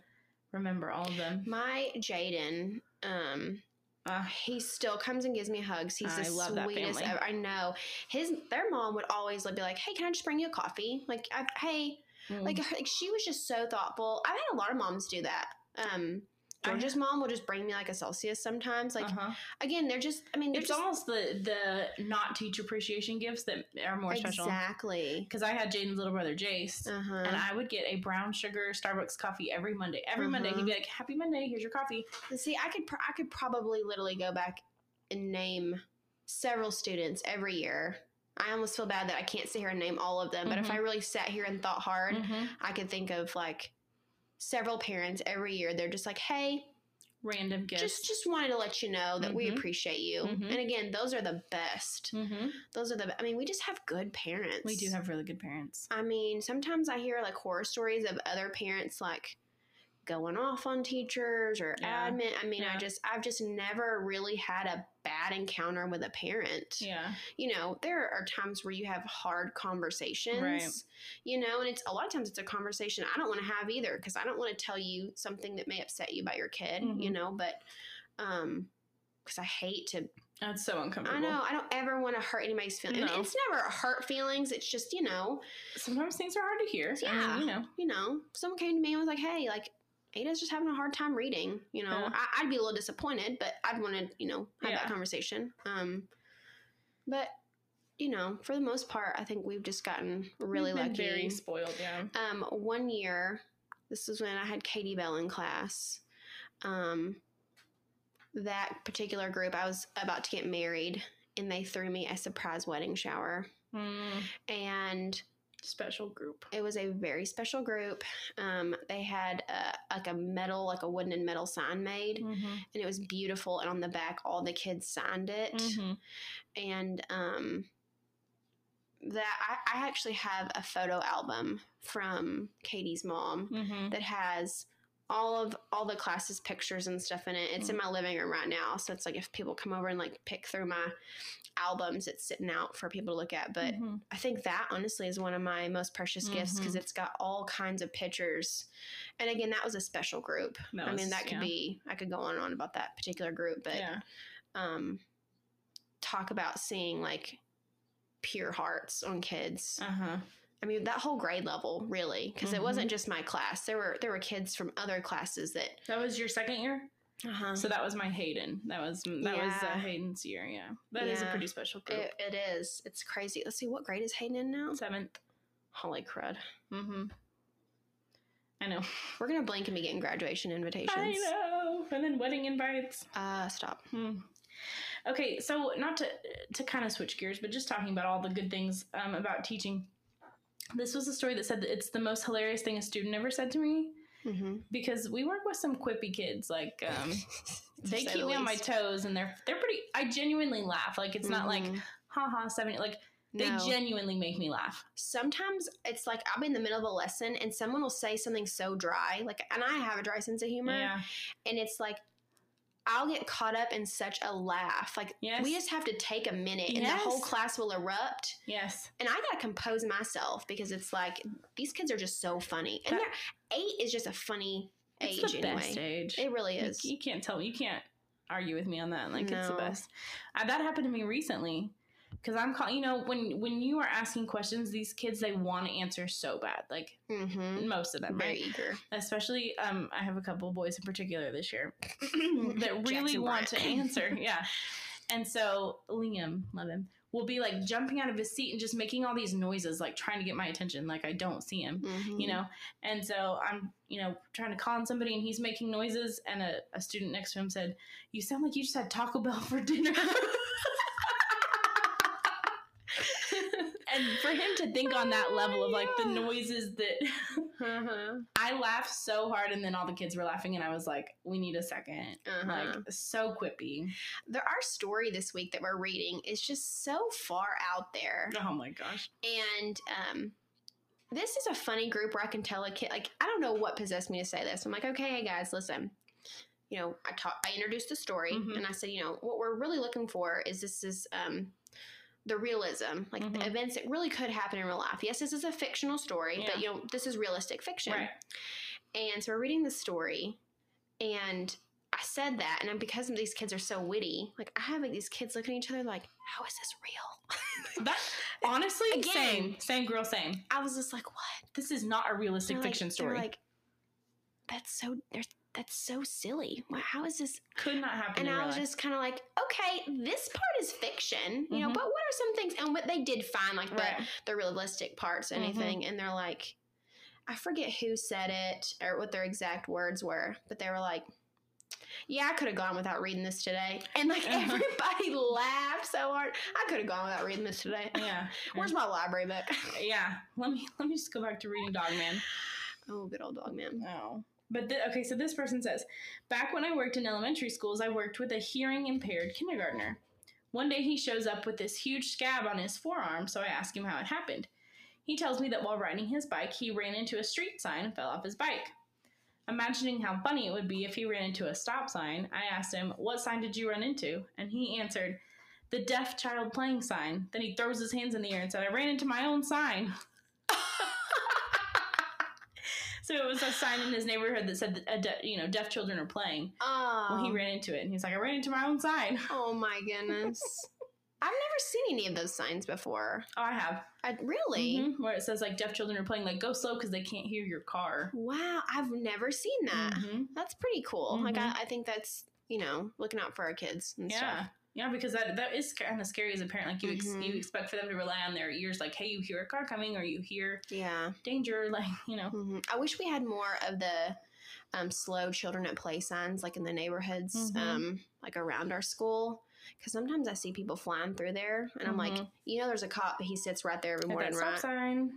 remember all of them. My Jaden, um, Uh, he still comes and gives me hugs. He's the I love sweetest. ever. I know his their mom would always like, be like, "Hey, can I just bring you a coffee?" Like, I, "Hey," mm. like, like she was just so thoughtful. I've had a lot of moms do that. Um, I- mom will just bring me like a Celsius sometimes. Like, uh-huh. again, they're just. I mean, it's just, almost the the not teacher appreciation gifts that are more special. exactly. Because I had Jaden's little brother Jace. Uh huh. And I would get a brown sugar Starbucks coffee every Monday. Every Monday, Uh-huh. he'd be like, "Happy Monday! Here's your coffee." See, I could pr- I could probably literally go back and name several students every year I almost feel bad that I can't sit here and name all of them. But if Mhm. I really sat here and thought hard, Mhm. I could think of like several parents every year. They're just like, hey, Random gifts. just just wanted to let you know that we Mhm. appreciate you. Mhm. And again, those are the best. hmm Those are the. I mean, we just have good parents. We do have really good parents. I mean, sometimes I hear like horror stories of other parents like going off on teachers or Yeah. admin. I mean, I just I've just never really had a bad encounter with a parent. Yeah. You know, there are times where you have hard conversations. Right. You know, and it's a lot of times it's a conversation I don't want to have either because I don't want to tell you something that may upset you about your kid. You Mhm. know, but um, because I hate to That's so uncomfortable. I know. I don't ever want to hurt anybody's feelings. And No. It's never hurt feelings. It's just, you know, Sometimes things are hard to hear. I Yeah. mean, you know. you know, someone came to me and was like, "Hey, like Ada's just having a hard time reading." You know, Yeah. I, I'd be a little disappointed, but I'd want to, you know, have Yeah. that conversation. Um, but you know, for the most part, I think we've just gotten really lucky. Very spoiled, yeah. Um, one year, this was when I had Katie Bell in class. Um, that particular group, I was about to get married, and they threw me a surprise wedding shower, Mm, and special group. it was a very special group. Um, they had a, like a metal, like a wooden and metal sign made, Mm-hmm. and it was beautiful. And on the back, all the kids signed it, Mm-hmm. and um, that I, I actually have a photo album from Katie's mom Mm-hmm. that has all of all the classes pictures and stuff in it. It's in my living room right now, so it's like if people come over and like pick through my albums, it's sitting out for people to look at. But Mm-hmm. I think that honestly is one of my most precious gifts because it's got all kinds of pictures. And again, that was a special group. That I mean, that could yeah. be I could go on and on about that particular group, but yeah. um, talk about seeing like pure hearts on kids. Uh huh. I mean, that whole grade level, really, because it Mhm. wasn't just my class. There were there were kids from other classes that. That was your second year. Uh-huh. So that was my Hayden. That was that was uh, Hayden's year. Yeah, that is a pretty special group. It, it is. It's crazy. Let's see what grade is Hayden in now. Seventh. Holy crud! Mm-hmm. I know. We're gonna blink and be getting graduation invitations. I know. And then wedding invites. Uh, stop. Hmm. Okay, so not to to kind of switch gears, but just talking about all the good things um, about teaching. This was a story that said that it's the most hilarious thing a student ever said to me Mm-hmm. because we work with some quippy kids. Like um, they keep the me on my toes, and they're they're pretty. I genuinely laugh. Like it's not like Mhm. haha seven. Like they No. genuinely make me laugh. sometimes it's like I'll be in the middle of a lesson and someone will say something so dry, like, and I have a dry sense of humor, Yeah. and it's like I'll get caught up in such a laugh. Like Yes. we just have to take a minute, and the whole class will erupt, Yes. and I gotta compose myself because it's like these kids are just so funny, and eight is just a funny It's age the anyway. best age. It really is. You, can't tell me. You can't argue with me on that. Like it's the best. Uh, that happened to me recently because I'm calling. You know, when when you are asking questions, these kids they want to answer so bad. Like mm-hmm. most of them, Very right? eager. Especially, um, I have a couple of boys in particular this year that really want to answer. Yeah, and so Liam, love him, will be like jumping out of his seat and just making all these noises, like trying to get my attention. Like I don't see him Mhm. you know and so i'm you know trying to call on somebody and he's making noises and a, a student next to him said you sound like you just had taco bell for dinner and for him to think on that level of like the noises that Uh-huh. i laughed so hard and then all the kids were laughing and i was like we need a 2nd Uh-huh. like so quippy The, our story this week that we're reading is just so far out there. oh my gosh And um, this is a funny group where I can tell a kid, like, I don't know what possessed me to say this. I'm like, okay, hey guys, listen. You know, I taught, I introduced the story, Mhm. and I said, you know, what we're really looking for is this is um, the realism, like the Mhm. events that really could happen in real life. Yes, this is a fictional story, but you know, this is realistic fiction. right And so we're reading the story, and I said that, and because these kids are so witty, like I have like these kids looking at each other like, "How is this real?" that honestly Again. same same girl same I was just like, "What?" this is not a realistic like- fiction they're story Like, that's so. There's that's so silly. How is this? could not happen And I was life. just kind of like, okay, this part is fiction, you know, Mhm. but what are some things? And what they did find, like the right the realistic parts, Mhm. anything, and they're like, I forget who said it or what their exact words were, but they were like, Yeah, I could have gone without reading this today. And like Uh-huh. everybody laughed so hard. I could have gone without reading this today. Yeah. Where's my library book? Yeah. Let me let me just go back to reading Dog Man. Oh, good old dog man. Oh. But okay, so this person says, back when I worked in elementary schools, I worked with a hearing impaired kindergartner. One day he shows up with this huge scab on his forearm, so I ask him how it happened. He tells me that while riding his bike, he ran into a street sign and fell off his bike. Imagining how funny it would be if he ran into a stop sign, I asked him, What sign did you run into? And he answered, The deaf child playing sign. Then he throws his hands in the air and said, I ran into my own sign. So it was a sign in his neighborhood that said that uh, de- you know deaf children are playing. Oh. Well, he ran into it, and he's like, "I ran into my own sign." oh my goodness. I've never seen any of those signs before. Oh, I have. I, really? Mhm, Where it says like deaf children are playing, like go slow because they can't hear your car. Wow, I've never seen that. Mhm. That's pretty cool. Like Mhm. I, I think that's you know looking out for our kids and Yeah, stuff. Yeah, because that that is kind of scary as a parent. Like you ex- Mhm. you expect for them to rely on their ears, like, hey, you hear a car coming, or you hear Yeah. danger, like you know. hmm I wish we had more of the um, slow children at play signs, like in the neighborhoods, Mhm. um, like around our school. Because sometimes I see people flying through there, and I'm like, Mhm. you know, there's a cop, but he sits right there every morning, right? sign.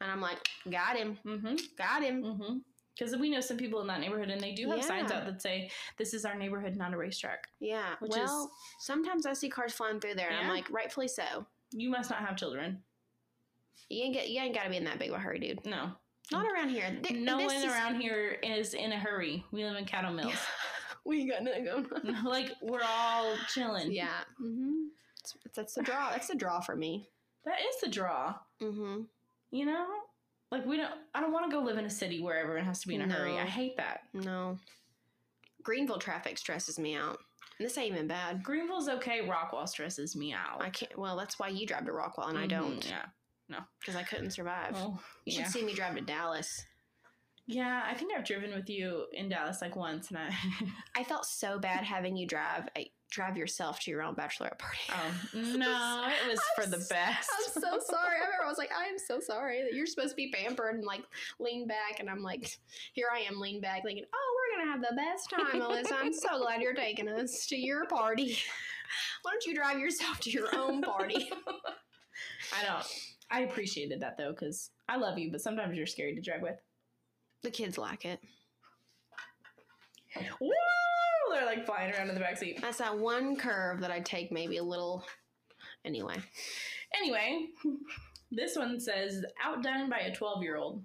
And I'm like, got him, Mm-hmm. got him. Because we know some people in that neighborhood, and they do have signs out that say, "This is our neighborhood, not a racetrack." Yeah. Which well, is- sometimes I see cars flying through there, and I'm like, rightfully so. You must not have children. You ain't get, you ain't got to be in that big of a hurry, dude. No, Not around here. Th- no one is- around here is in a hurry. We live in Caddo Mills. we ain't got nothing going on. like we're all chilling. Yeah. Mm-hmm. That's, that's the draw. That's the draw for me. that is the draw. Mm-hmm. You know, like we don't. I don't want to go live in a city where everyone has to be in a hurry. I hate that. No. Greenville traffic stresses me out. And this ain't even bad. Greenville's okay. Rockwall stresses me out. I can't. Well, that's why you drive to Rockwall and I Mhm, don't, Yeah. No. Because I couldn't survive. Well, you yeah. should see me drive to Dallas. Yeah, I think I've driven with you in Dallas like once, and I. I felt so bad having you drive uh, drive yourself to your own bachelorette party. oh no, it was for the best. I'm so sorry. I remember I was like, I am so sorry that you're supposed to be pampered and like lean back, and I'm like, here I am lean back, thinking, oh, we're gonna have the best time, Melissa. I'm so glad you're taking us to your party. Why don't you drive yourself to your own party? I don't. I appreciated that though, because I love you, but sometimes you're scary to drive with. the kids like it. Woo! They're like flying around in the backseat. That's that one curve that I take maybe a little. Anyway, Anyway, this one says outdone by a 12 year old.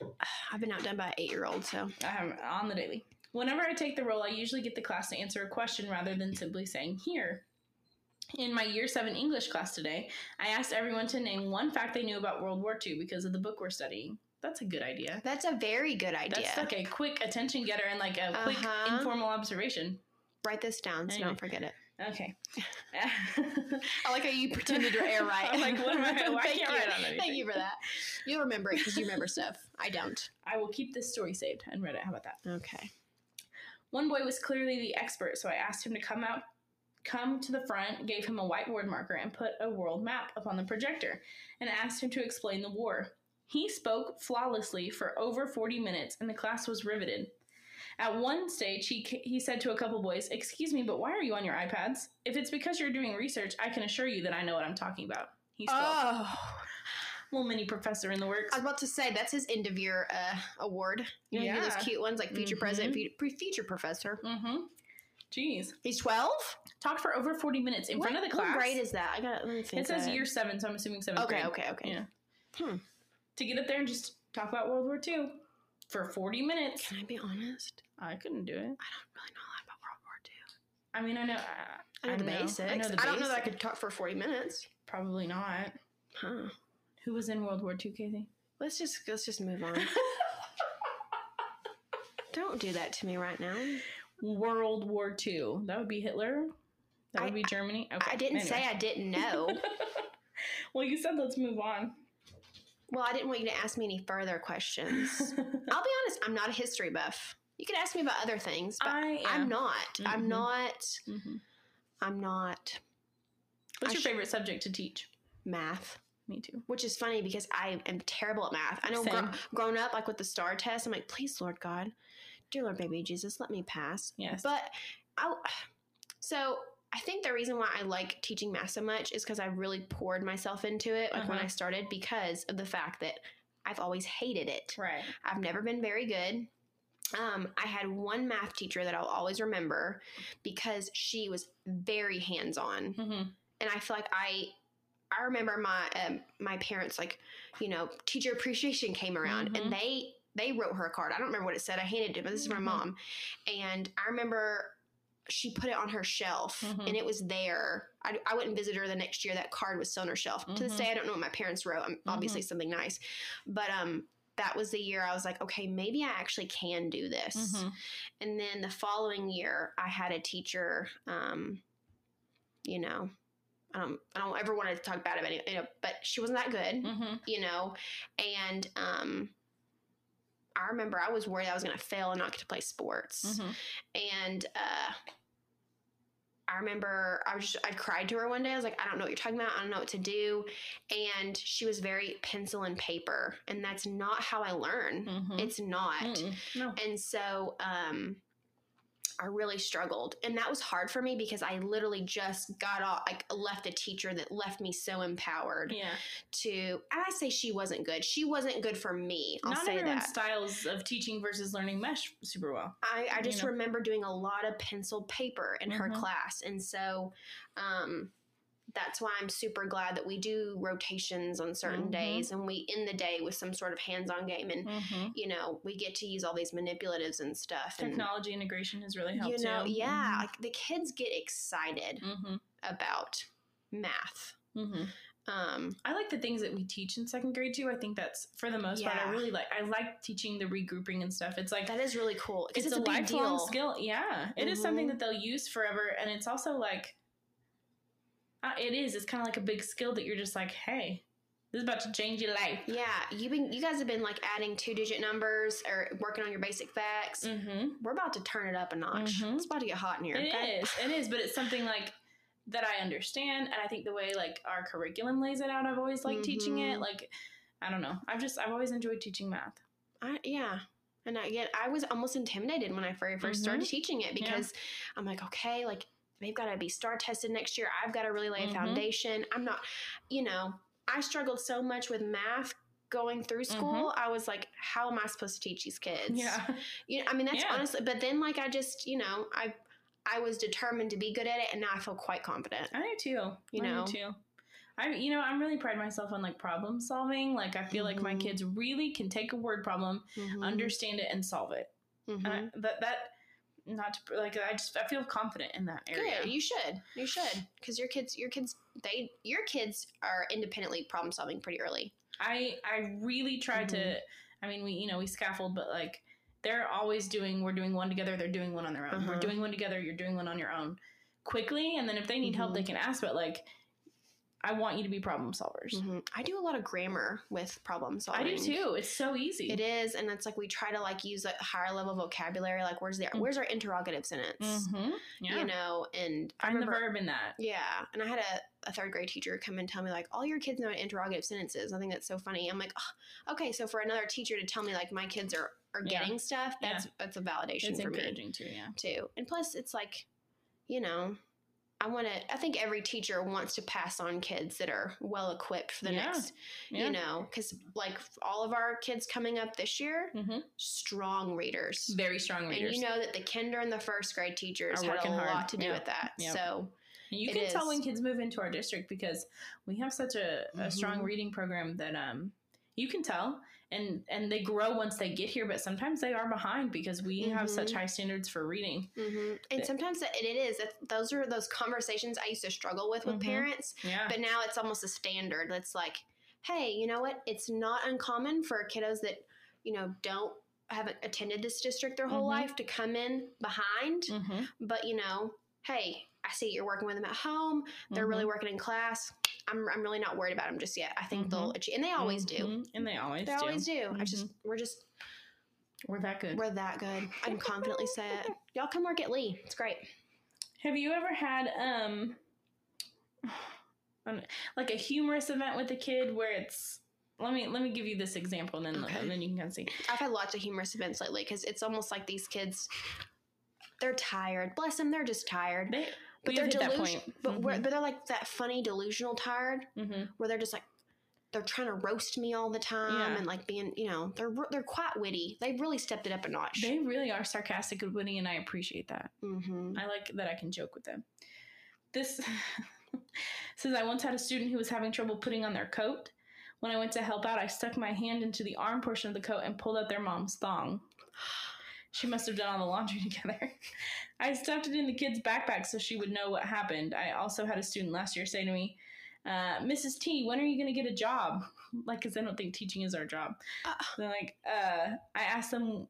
I've been outdone by an eight year old, so I'm on the daily. Whenever I take the role, I usually get the class to answer a question rather than simply saying here. In my year seven English class today, I asked everyone to name one fact they knew about World War II because of the book we're studying. That's a good idea. that's a very good idea. That's like a quick attention getter and like a quick Uh-huh. informal observation. Write this down so Anyway. don't forget it. Okay. I like how you pretended to air right. I'm like, what am I- why Thank can't you. write on anything? Thank you for that. You'll remember it because you remember stuff. I don't. I will keep this story saved and read it. How about that? Okay. One boy was clearly the expert, so I asked him to come out, come to the front, gave him a whiteboard marker, and put a world map up on the projector, and asked him to explain the war. He spoke flawlessly for over 40 minutes, and the class was riveted. At one stage, he, he said to a couple boys, Excuse me, but why are you on your iPads? If it's because you're doing research, I can assure you that I know what I'm talking about. He spoke. Oh, Little mini professor in the works. I was about to say that's his end of year uh, award. You know, you Yeah. those cute ones like future Mhm. president, future, professor. Mm-hmm. Jeez. He's twelve. Talked for over 40 minutes in front of the class. What grade is that? I got. Let me think. It says year seven, so I'm assuming seventh Okay, grade. okay, okay. Yeah. Hmm. To get up there and just talk about World War II for 40 minutes. Can I be honest? I couldn't do it. I don't really know a lot about World War II. I mean, I know. Uh, I know the basics. I know the I don't know that I could talk for forty minutes. Probably not. Huh. Who was in World War II, Casey? Let's just let's just move on. don't do that to me right now. World War II. That would be Hitler. That would I- be Germany. Okay. I didn't say I didn't know. well, you said let's move on. Well, I didn't want you to ask me any further questions. I'll be honest, I'm not a history buff. You could ask me about other things, but I am. I'm not. I'm Mhm. not. Mhm. I'm not What's I your sh- favorite subject to teach? math. Me too. Which is funny because I am terrible at math. I know gro- grown up, like with the STAAR test, I'm like, please, Lord God, dear Lord, baby Jesus, let me pass. Yes. But I, so I think the reason why I like teaching math so much is because I really poured myself into it, like when Uh-huh. I started, because of the fact that I've always hated it. right. I've never been very good. Um, I had one math teacher that I'll always remember because she was very hands on, hmm and I feel like I. I remember my um, my parents like, you know, teacher appreciation came around Mhm. and they they wrote her a card. I don't remember what it said. I handed it, but this is my Mhm. mom, and I remember she put it on her shelf Mhm. and it was there. I, I wouldn't visit her the next year. That card was still on her shelf. To this day, I don't know what my parents wrote. Um, Obviously, something nice, but um, that was the year I was like, okay, maybe I actually can do this. hmm And then the following year, I had a teacher. Um, you know, I don't, I don't ever want to talk bad about it, you know, but she wasn't that good, hmm you know, and um, I remember I was worried I was going to fail and not get to play sports, hmm and uh, I remember I was just I cried to her one day. I was like, I don't know what you're talking about. I don't know what to do, and she was very pencil and paper, and that's not how I learn. hmm It's not. Mm-mm. No. And so um I really struggled. And that was hard for me because I literally just got off like left a teacher that left me so empowered Yeah. to and I say she wasn't good. She wasn't good for me. I'll Not say everyone's styles of teaching versus learning mesh super well. I, I you just know. remember doing a lot of pencil paper in her Mhm. class. And so um that's why I'm super glad that we do rotations on certain Mhm. days and we end the day with some sort of hands-on game and hmm you know, we get to use all these manipulatives and stuff. And Technology integration has really helped you know, too. yeah, like the kids get excited hmm about math. hmm Um, I like the things that we teach in second grade too. I think that's for the most part. I really like. I like teaching the regrouping and stuff. It's like that is really cool it's, it's, a, a, lifelong deal. skill. Yeah, it is something Mhm. that they'll use forever, and it's also like it is. It's kind of like a big skill that you're just like, hey, this is about to change your life. Yeah, you've been you guys have been like adding two digit numbers or working on your basic facts. Mm-hmm. We're about to turn it up a notch. Mhm. It's about to get hot in here. It okay? is. It is. But it's something like that I understand, and I think the way like our curriculum lays it out, I've always liked teaching it. Mhm. Like, I don't know. I've just I've always enjoyed teaching math. I, yeah. And I get I was almost intimidated when I very 1st started teaching it because I'm like, okay, like they've got to be STAAR tested next year. I've got to really lay a Mhm. foundation. I'm not, you know, I struggled so much with math going through school. I was like, how am I supposed to teach these kids? Yeah. You know, I mean, that's Yeah. honestly, but then like I just, you know, I I was determined to be good at it and now I feel quite confident. I do too. You I know? too. I you know I'm really pride myself on like problem solving. Like I feel like my Mhm. kids really can take a word problem, Mhm. understand it, and solve it. And I, that that not to, like I just I feel confident in that area. Good. You should. You should. Because your kids, your kids, they, your kids are independently problem solving pretty early. I I really try to. Mhm. I mean, we you know we scaffold, but like they're always doing. We're doing one together. They're doing one on their own. We're Uh-huh. doing one together. You're doing one on your own, quickly. And then if they need help, Mhm. they can ask. But like, I want you to be problem solvers. Mhm. I do a lot of grammar with problem solvers. I do too. It's so easy. It is, and it's like we try to like use a higher level vocabulary. Like, where's the Mm. where's our interrogative sentence? Mm-hmm. Yeah. You know, and Find the verb in that. Yeah, and I had a, a third grade teacher come and tell me like all your kids know what interrogative sentences. I think that's so funny. I'm like, "Oh, okay, so for another teacher to tell me like my kids are are Yeah. getting stuff, Yeah. that's that's a validation It's for me encouraging too. Yeah. too. And plus, it's like, you know. I want to. I think every teacher wants to pass on kids that are well equipped for the Yeah. next, Yeah. you know, because like all of our kids coming up this year, Mm-hmm. strong readers. Very strong readers. And you know that the kinder and the first grade teachers Are had a hard. lot to do Yeah. with that. So you can tell when kids move into our district because we have such a, a strong reading program that um you can tell and and they grow once they get here but sometimes they are behind because we have such Mhm. high standards for reading hmm and That- sometimes that, it is. Those are those conversations I used to struggle with with Mhm. parents, yeah but now it's almost a standard. It's like, hey, you know what? It's not uncommon for kiddos that you know don't haven't attended this district their whole Mhm. life to come in behind. mm-hmm. But you know, hey, I see you're working with them at home. They're really working in class. I'm, I'm really not worried about them just yet. I think they'll achieve, and they always do. and they always They do always do. I just Mhm. we're just we're that good we're that good. I can confidently say it. Y'all come work at Lee. It's great. have you ever had um like a humorous event with a kid where it's let me let me give you this example, and then Okay. and then you can kind of see. I've had lots of humorous events lately because it's almost like these kids, they're tired. Bless them, they're just tired. They, But they're delusional. But, we're, but they're like that funny delusional tired hmm where they're just like they're trying to roast me all the time Yeah. and like being you know they're they're quite witty. They've really stepped it up a notch. They really are sarcastic and witty, and I appreciate that. mm-hmm. I like that I can joke with them. This says I once had a student who was having trouble putting on their coat. When I went to help out, I stuck my hand into the arm portion of the coat and pulled out their mom's thong. She must have done all the laundry together. I stuffed it in the kid's backpack so she would know what happened. I also had a student last year say to me, uh, Mrs. T, when are you going to get a job? Like, because I don't think teaching is our job. Uh. They're like, uh, I asked them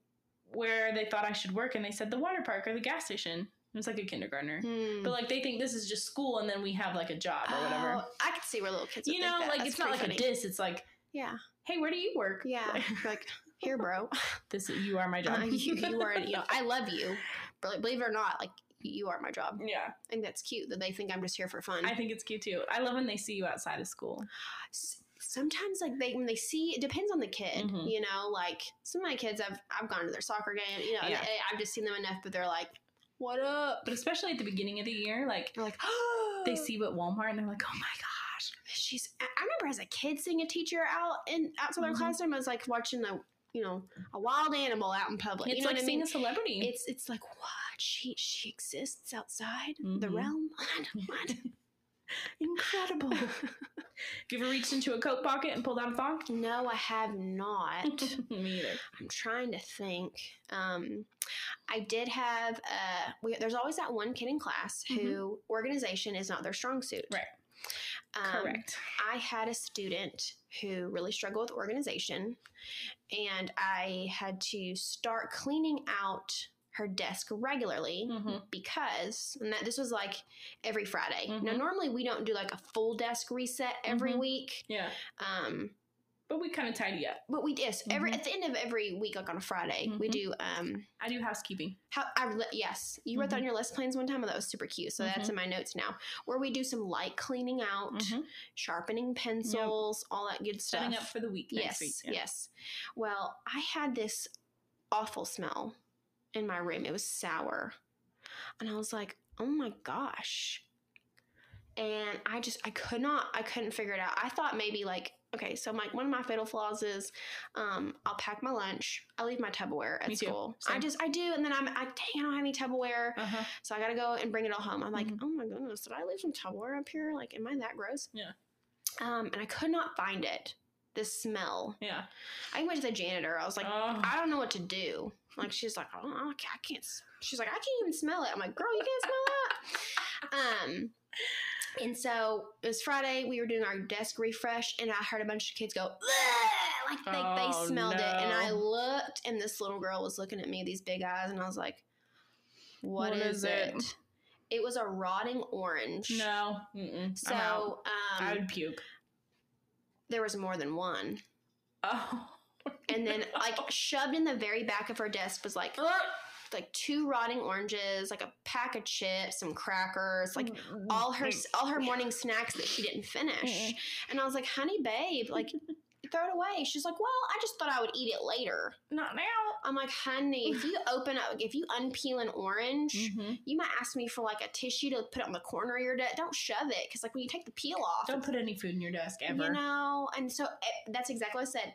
where they thought I should work, and they said the water park or the gas station. It was like a kindergartner. Hmm. But like they think this is just school, and then we have like a job or whatever. Oh, I could see where little kids. you know, like That's it's not like pretty a funny. diss. It's like, Yeah, hey, where do you work? yeah. like here, bro. This you are my job. Uh, you, you are. You know, I love you. But believe it or not, like you are my job. yeah, I think that's cute that they think I'm just here for fun. I think it's cute too. I love when they see you outside of school. S- Sometimes, like they when they see, it depends on the kid. Mhm. You know, like some of my kids, I've I've gone to their soccer game. You know, Yeah. they- I've just seen them enough, but they're like, "What up?" But especially at the beginning of the year, like They're like, they see you at Walmart and they're like, oh my gosh. she's I remember as a kid seeing a teacher out in outside their Mhm. classroom. I was like watching a you know a wild animal out in public. It's you know like what I seeing mean? a celebrity. It's it's like what she she exists outside the Mhm. realm. Incredible. Have you ever reached into a coat pocket and pulled out a thong? no, I have not. Me either. I'm trying to think. Um, I did have. Uh, we, there's always that one kid in class who organization is not their strong suit. Right. Um, Correct. I had a student who really struggled with organization, and I had to start cleaning out her desk regularly Mhm. because and that this was like every Friday. Now Mhm. normally we don't do like a full desk reset every Mhm. week. Yeah, Um but we kind of tidy up. but we yes, every Mhm. at the end of every week like on a Friday, we Mhm. do um I do housekeeping. how I yes, you wrote that on your list plans one time, and that was super cute. So that's Mhm. in my notes now. Where we do some light cleaning out, Mhm. sharpening pencils, all that good stuff. Setting up for the week yes, week. Yeah. yes. Well, I had this awful smell in my room. It was sour, and I was like, "Oh my gosh!" And I just I could not I couldn't figure it out. I thought maybe like okay, so my one of my fatal flaws is um, I'll pack my lunch. I leave my Tupperware at Me school. I just I do, and then I'm I dang I don't have any Tupperware, Uh-huh. so I gotta go and bring it all home. I'm like, Mhm. oh my goodness, did I leave some Tupperware up here? Like, am I that gross? Yeah. Um, and I could not find it. The smell. Yeah. I went to the janitor. I was like, oh. I don't know what to do. Like she's like, oh, I can't- I can't. s-" She's like, I can't even smell it. I'm like, girl, you can't smell that. Um, and so it was Friday. We were doing our desk refresh, and I heard a bunch of kids go, "Ugh," like they, Oh, they smelled it. And I looked, and this little girl was looking at me, these big eyes, and I was like, What what is is, it? it? It was a rotting orange. no. Mm-mm. So I'm. I um, would puke. there was more than one. Oh. And then, like, shoved in the very back of her desk was like like two rotting oranges, like a pack of chips, some crackers, like all her all her morning snacks that she didn't finish. Mm-mm. And I was like, "Honey, babe, like throw it away." She's like, "Well, I just thought I would eat it later." Not now. I'm like, "Honey, if you open up, if you unpeel an orange." Mhm. You might ask me for like a tissue to put on the corner of your desk. Don't shove it, because like when you take the peel off, Don't put any food in your desk ever. you know. And so eh, that's exactly what I said.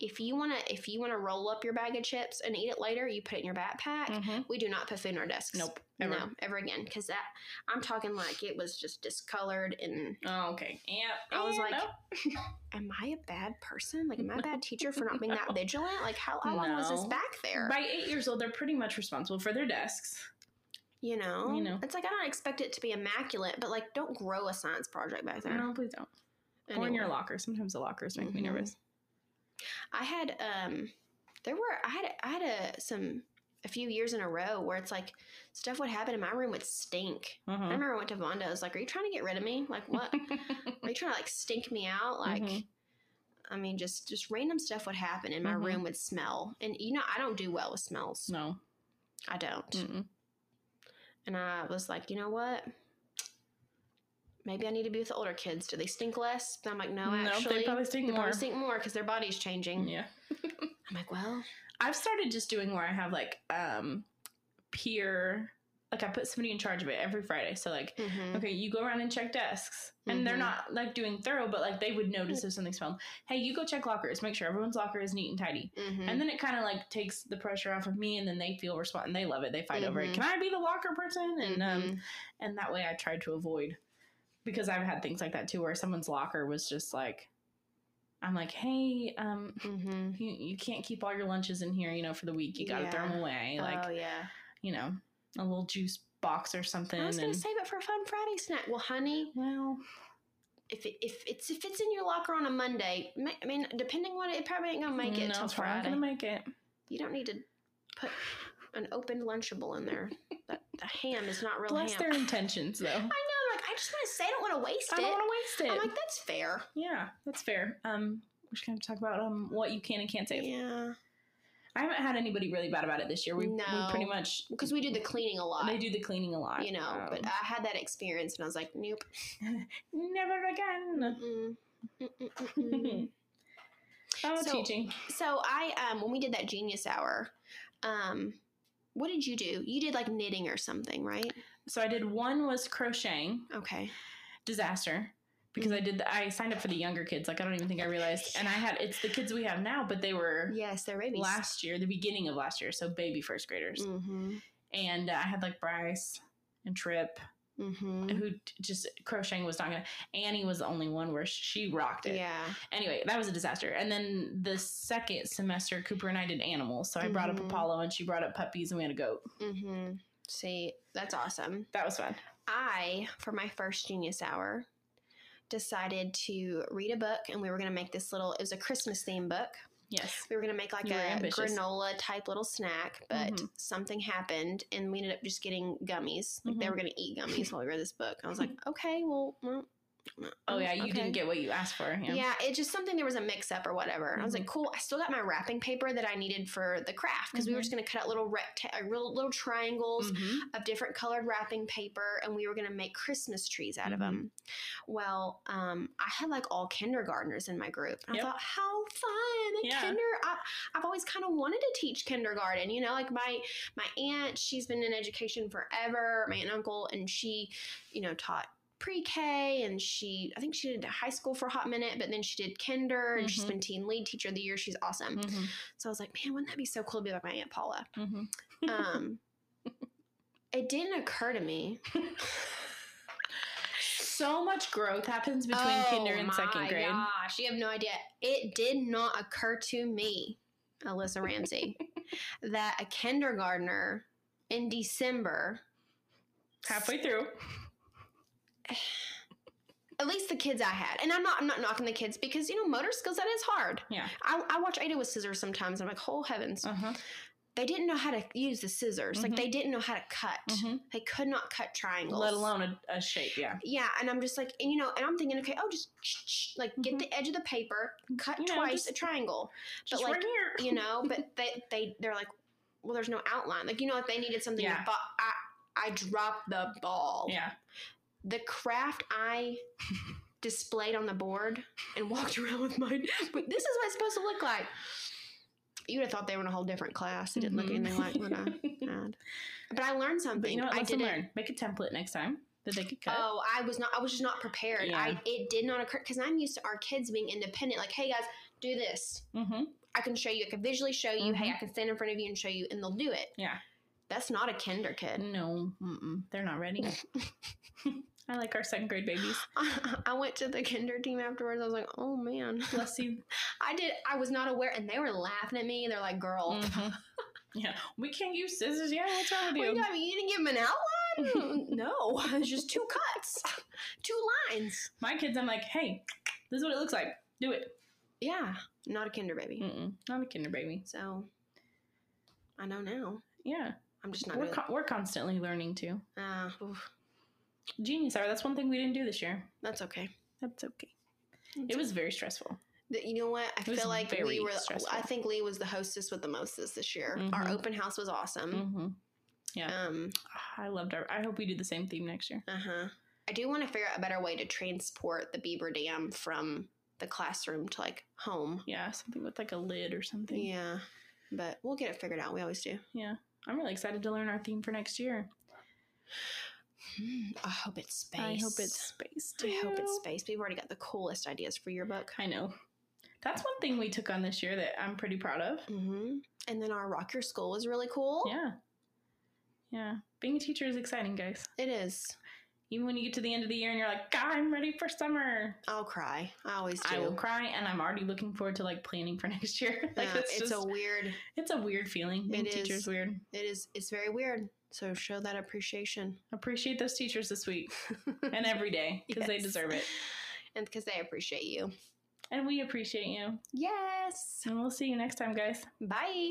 If you wanna, if you wanna roll up your bag of chips and eat it later, you put it in your backpack. Mhm. We do not put food in our desks. Nope. Ever. No, ever again. Because that I'm talking like it was just discolored, and Oh, okay. Yeah. I was like, no. am I a bad person? Like, am I a bad teacher for not being that vigilant? Like, how, how long was this back there? by eight years old, they're pretty much responsible for their desks. You know, You know. it's like I don't expect it to be immaculate, but like, don't grow a science project back there. No, please don't. Or in your Anyway. locker. Sometimes the lockers make me Mhm. nervous. I had um, there were I had I had a some a few years in a row where it's like stuff would happen in my room would stink. I Uh-huh. remember I went to Vonda. I was like, "Are you trying to get rid of me? Like what?" Are you trying to like stink me out? Like, Mhm. I mean, just just random stuff would happen, and my Mhm. room would smell. And you know, I don't do well with smells. no. I don't. Mm-mm. And I was like, you know what? Maybe I need to be with the older kids. Do they stink less? And I'm like, no, actually, they probably stink they more. probably stink more because their body's changing. Yeah. I'm like, well, I've started just doing where I have like um peer like I put somebody in charge of it every Friday. So like mhm. okay, you go around and check desks. And they're Mhm. not like doing thorough, but like they would notice if something smelled. Hey, you go check lockers, make sure everyone's locker is neat and tidy. Mhm. And then it kind of like takes the pressure off of me and then they feel respond and they love it. They fight over it. Mhm. Can I be the locker person? And um Mhm. and that way I tried to avoid because I've had things like that too where someone's locker was just like I'm like, "Hey, um Mhm. you, you can't keep all your lunches in here, you know, for the week. You got to throw them away. Like, oh yeah. you know, a little juice box or something. I was gonna save it for a fun Friday snack. Well, honey, well, if it, if it's if it's in your locker on a Monday, I mean, depending what it, it probably ain't gonna make it no, till it's probably not Friday. gonna make it. you don't need to put an open lunchable in there. That the ham is not real Bless ham. their intentions, though. I just want to say, I don't want to waste it. I don't want to waste it. I'm like, that's fair. yeah, that's fair. Um, we're just gonna talk about um what you can and can't save. Yeah, I haven't had anybody really bad about it this year. We, No. we pretty much because we do the cleaning a lot. they do the cleaning a lot. you know, but Um, I had that experience and I was like, nope. never again. Mm-mm-mm-mm. Oh, So- teaching. so I, um, when we did that genius hour, um, what did you do? You did like knitting or something, right? So I did one was crocheting. Okay. disaster because I did the, I signed up for the younger kids like I don't even think I realized and I had it's the kids we have now but they were Yes, they're babies. last year the beginning of last year so baby first graders Mm-hmm. and uh, I had like Bryce and Trip Mm-hmm. who just crocheting was not gonna Annie was the only one where she rocked it Yeah. anyway that was a disaster and then the second semester Cooper and I did animals so I brought up Mhm. Apollo and she brought up puppies and we had a goat Mm-hmm. See, that's awesome. that was fun I, for my first genius hour, decided to read a book and we were going to make this little, it was a Christmas theme book. yes We were going to make like You a granola type little snack, but Mhm. something happened and we ended up just getting gummies. Like they Mhm. were going to eat gummies while we read this book. I was like, okay, well, well oh yeah you okay. didn't get what you asked for yeah, Yeah, it's just something. There was a mix up or whatever. I was like, cool. I still got my wrapping paper that I needed for the craft because we were Mhm. just going to cut out little recta- uh, little triangles Mhm. of different colored wrapping paper, and we were going to make Christmas trees out of them. Well, um, I had like all kindergartners in my group. And Yep. I thought, how fun! And Yeah. kinder, I, I've always kind of wanted to teach kindergarten. You know, like my my aunt, she's been in education forever. My aunt and uncle, and she, you know, taught pre-K and she I think she did high school for a hot minute, but then she did kinder and she's Mhm. been teen lead teacher of the year. She's awesome. Mhm. So I was like, man, wouldn't that be so cool to be like my Aunt Paula? Mhm. Um it didn't occur to me. so much growth happens between kinder and second grade. Oh Gosh, you have no idea. It did not occur to me, Alyssa Ramsey, that a kindergartner in December, Halfway through. At least the kids I had, and I'm not I'm not knocking the kids because you know motor skills that is hard. Yeah. I, I watch Ada with scissors sometimes. And I'm like, oh heavens, Uh huh. they didn't know how to use the scissors. Like Mhm. they didn't know how to cut. hmm They could not cut triangles. Let alone a, a shape. Yeah. Yeah, and I'm just like, and you know, and I'm thinking, okay, oh, just like get Mhm. the edge of the paper, cut You know, twice just- a triangle, Just like, right you know. But they they they're like, well, there's no outline. Like you know, if they needed something, Yeah. bo- I I dropped the ball. Yeah. The craft I displayed on the board and walked around with mine. But this is what it's supposed to look like. You would have thought they were in a whole different class. It didn't look Mhm. anything like what I had. But I learned something. But you know what? I didn't. learned. Make a template next time that they could cut. Oh, I was not. I was just not prepared. Yeah. I it did not occur because I'm used to our kids being independent. Like, hey guys, do this. Mm-hmm. I can show you. I can visually show you. Hey, Mhm. I can stand in front of you and show you, and they'll do it. Yeah. That's not a kinder kid. No, mm-mm. they're not ready. I like our second grade babies. I went to the kinder team afterwards. I was like, oh man, Bless you. I did. I was not aware, and they were laughing at me. They're like, girl. Mhm. Yeah, we can't use scissors. Yeah, what's wrong with What you? you got? You didn't give them an outline? no, it's just two cuts, two lines. My kids, I'm like, hey, this is what it looks like. Do it. Yeah, not a kinder baby. Mm-mm. Not a kinder baby. So I know now. Yeah, I'm just not we're good. con- we're constantly learning too. Ah, oof, Genius hour. That's one thing we didn't do this year. that's okay. That's okay. It was very stressful. You know what? I It feel like we were. stressful. I think Lee was the hostess with the mostest this year. Our Mhm. open house was awesome. Mm-hmm. Yeah. Um. I loved our. I hope we do the same theme next year. Uh huh. I do want to figure out a better way to transport the beaver dam from the classroom to like home. Yeah, something with like a lid or something. Yeah, but we'll get it figured out. We always do. Yeah. I'm really excited to learn our theme for next year. Hmm, I hope it's space. I hope it's space too. I hope it's space. We've already got the coolest ideas for your book. I know. That's one thing we took on this year that I'm pretty proud of. hmm And then our Rock Your School was really cool. Yeah. Yeah. Being a teacher is exciting, guys. It is. Even when you get to the end of the year and you're like, God, I'm ready for summer. I'll cry. I always do. I will cry and I'm already looking forward to like planning for next year. like Yeah, it's, it's just a weird. it's a weird feeling. Being It a teacher is. weird. It is. It's very weird. So show that appreciation Appreciate those teachers this week and every day because they deserve it. and because they appreciate you. And we appreciate you. Yes. And we'll see you next time, guys. Bye.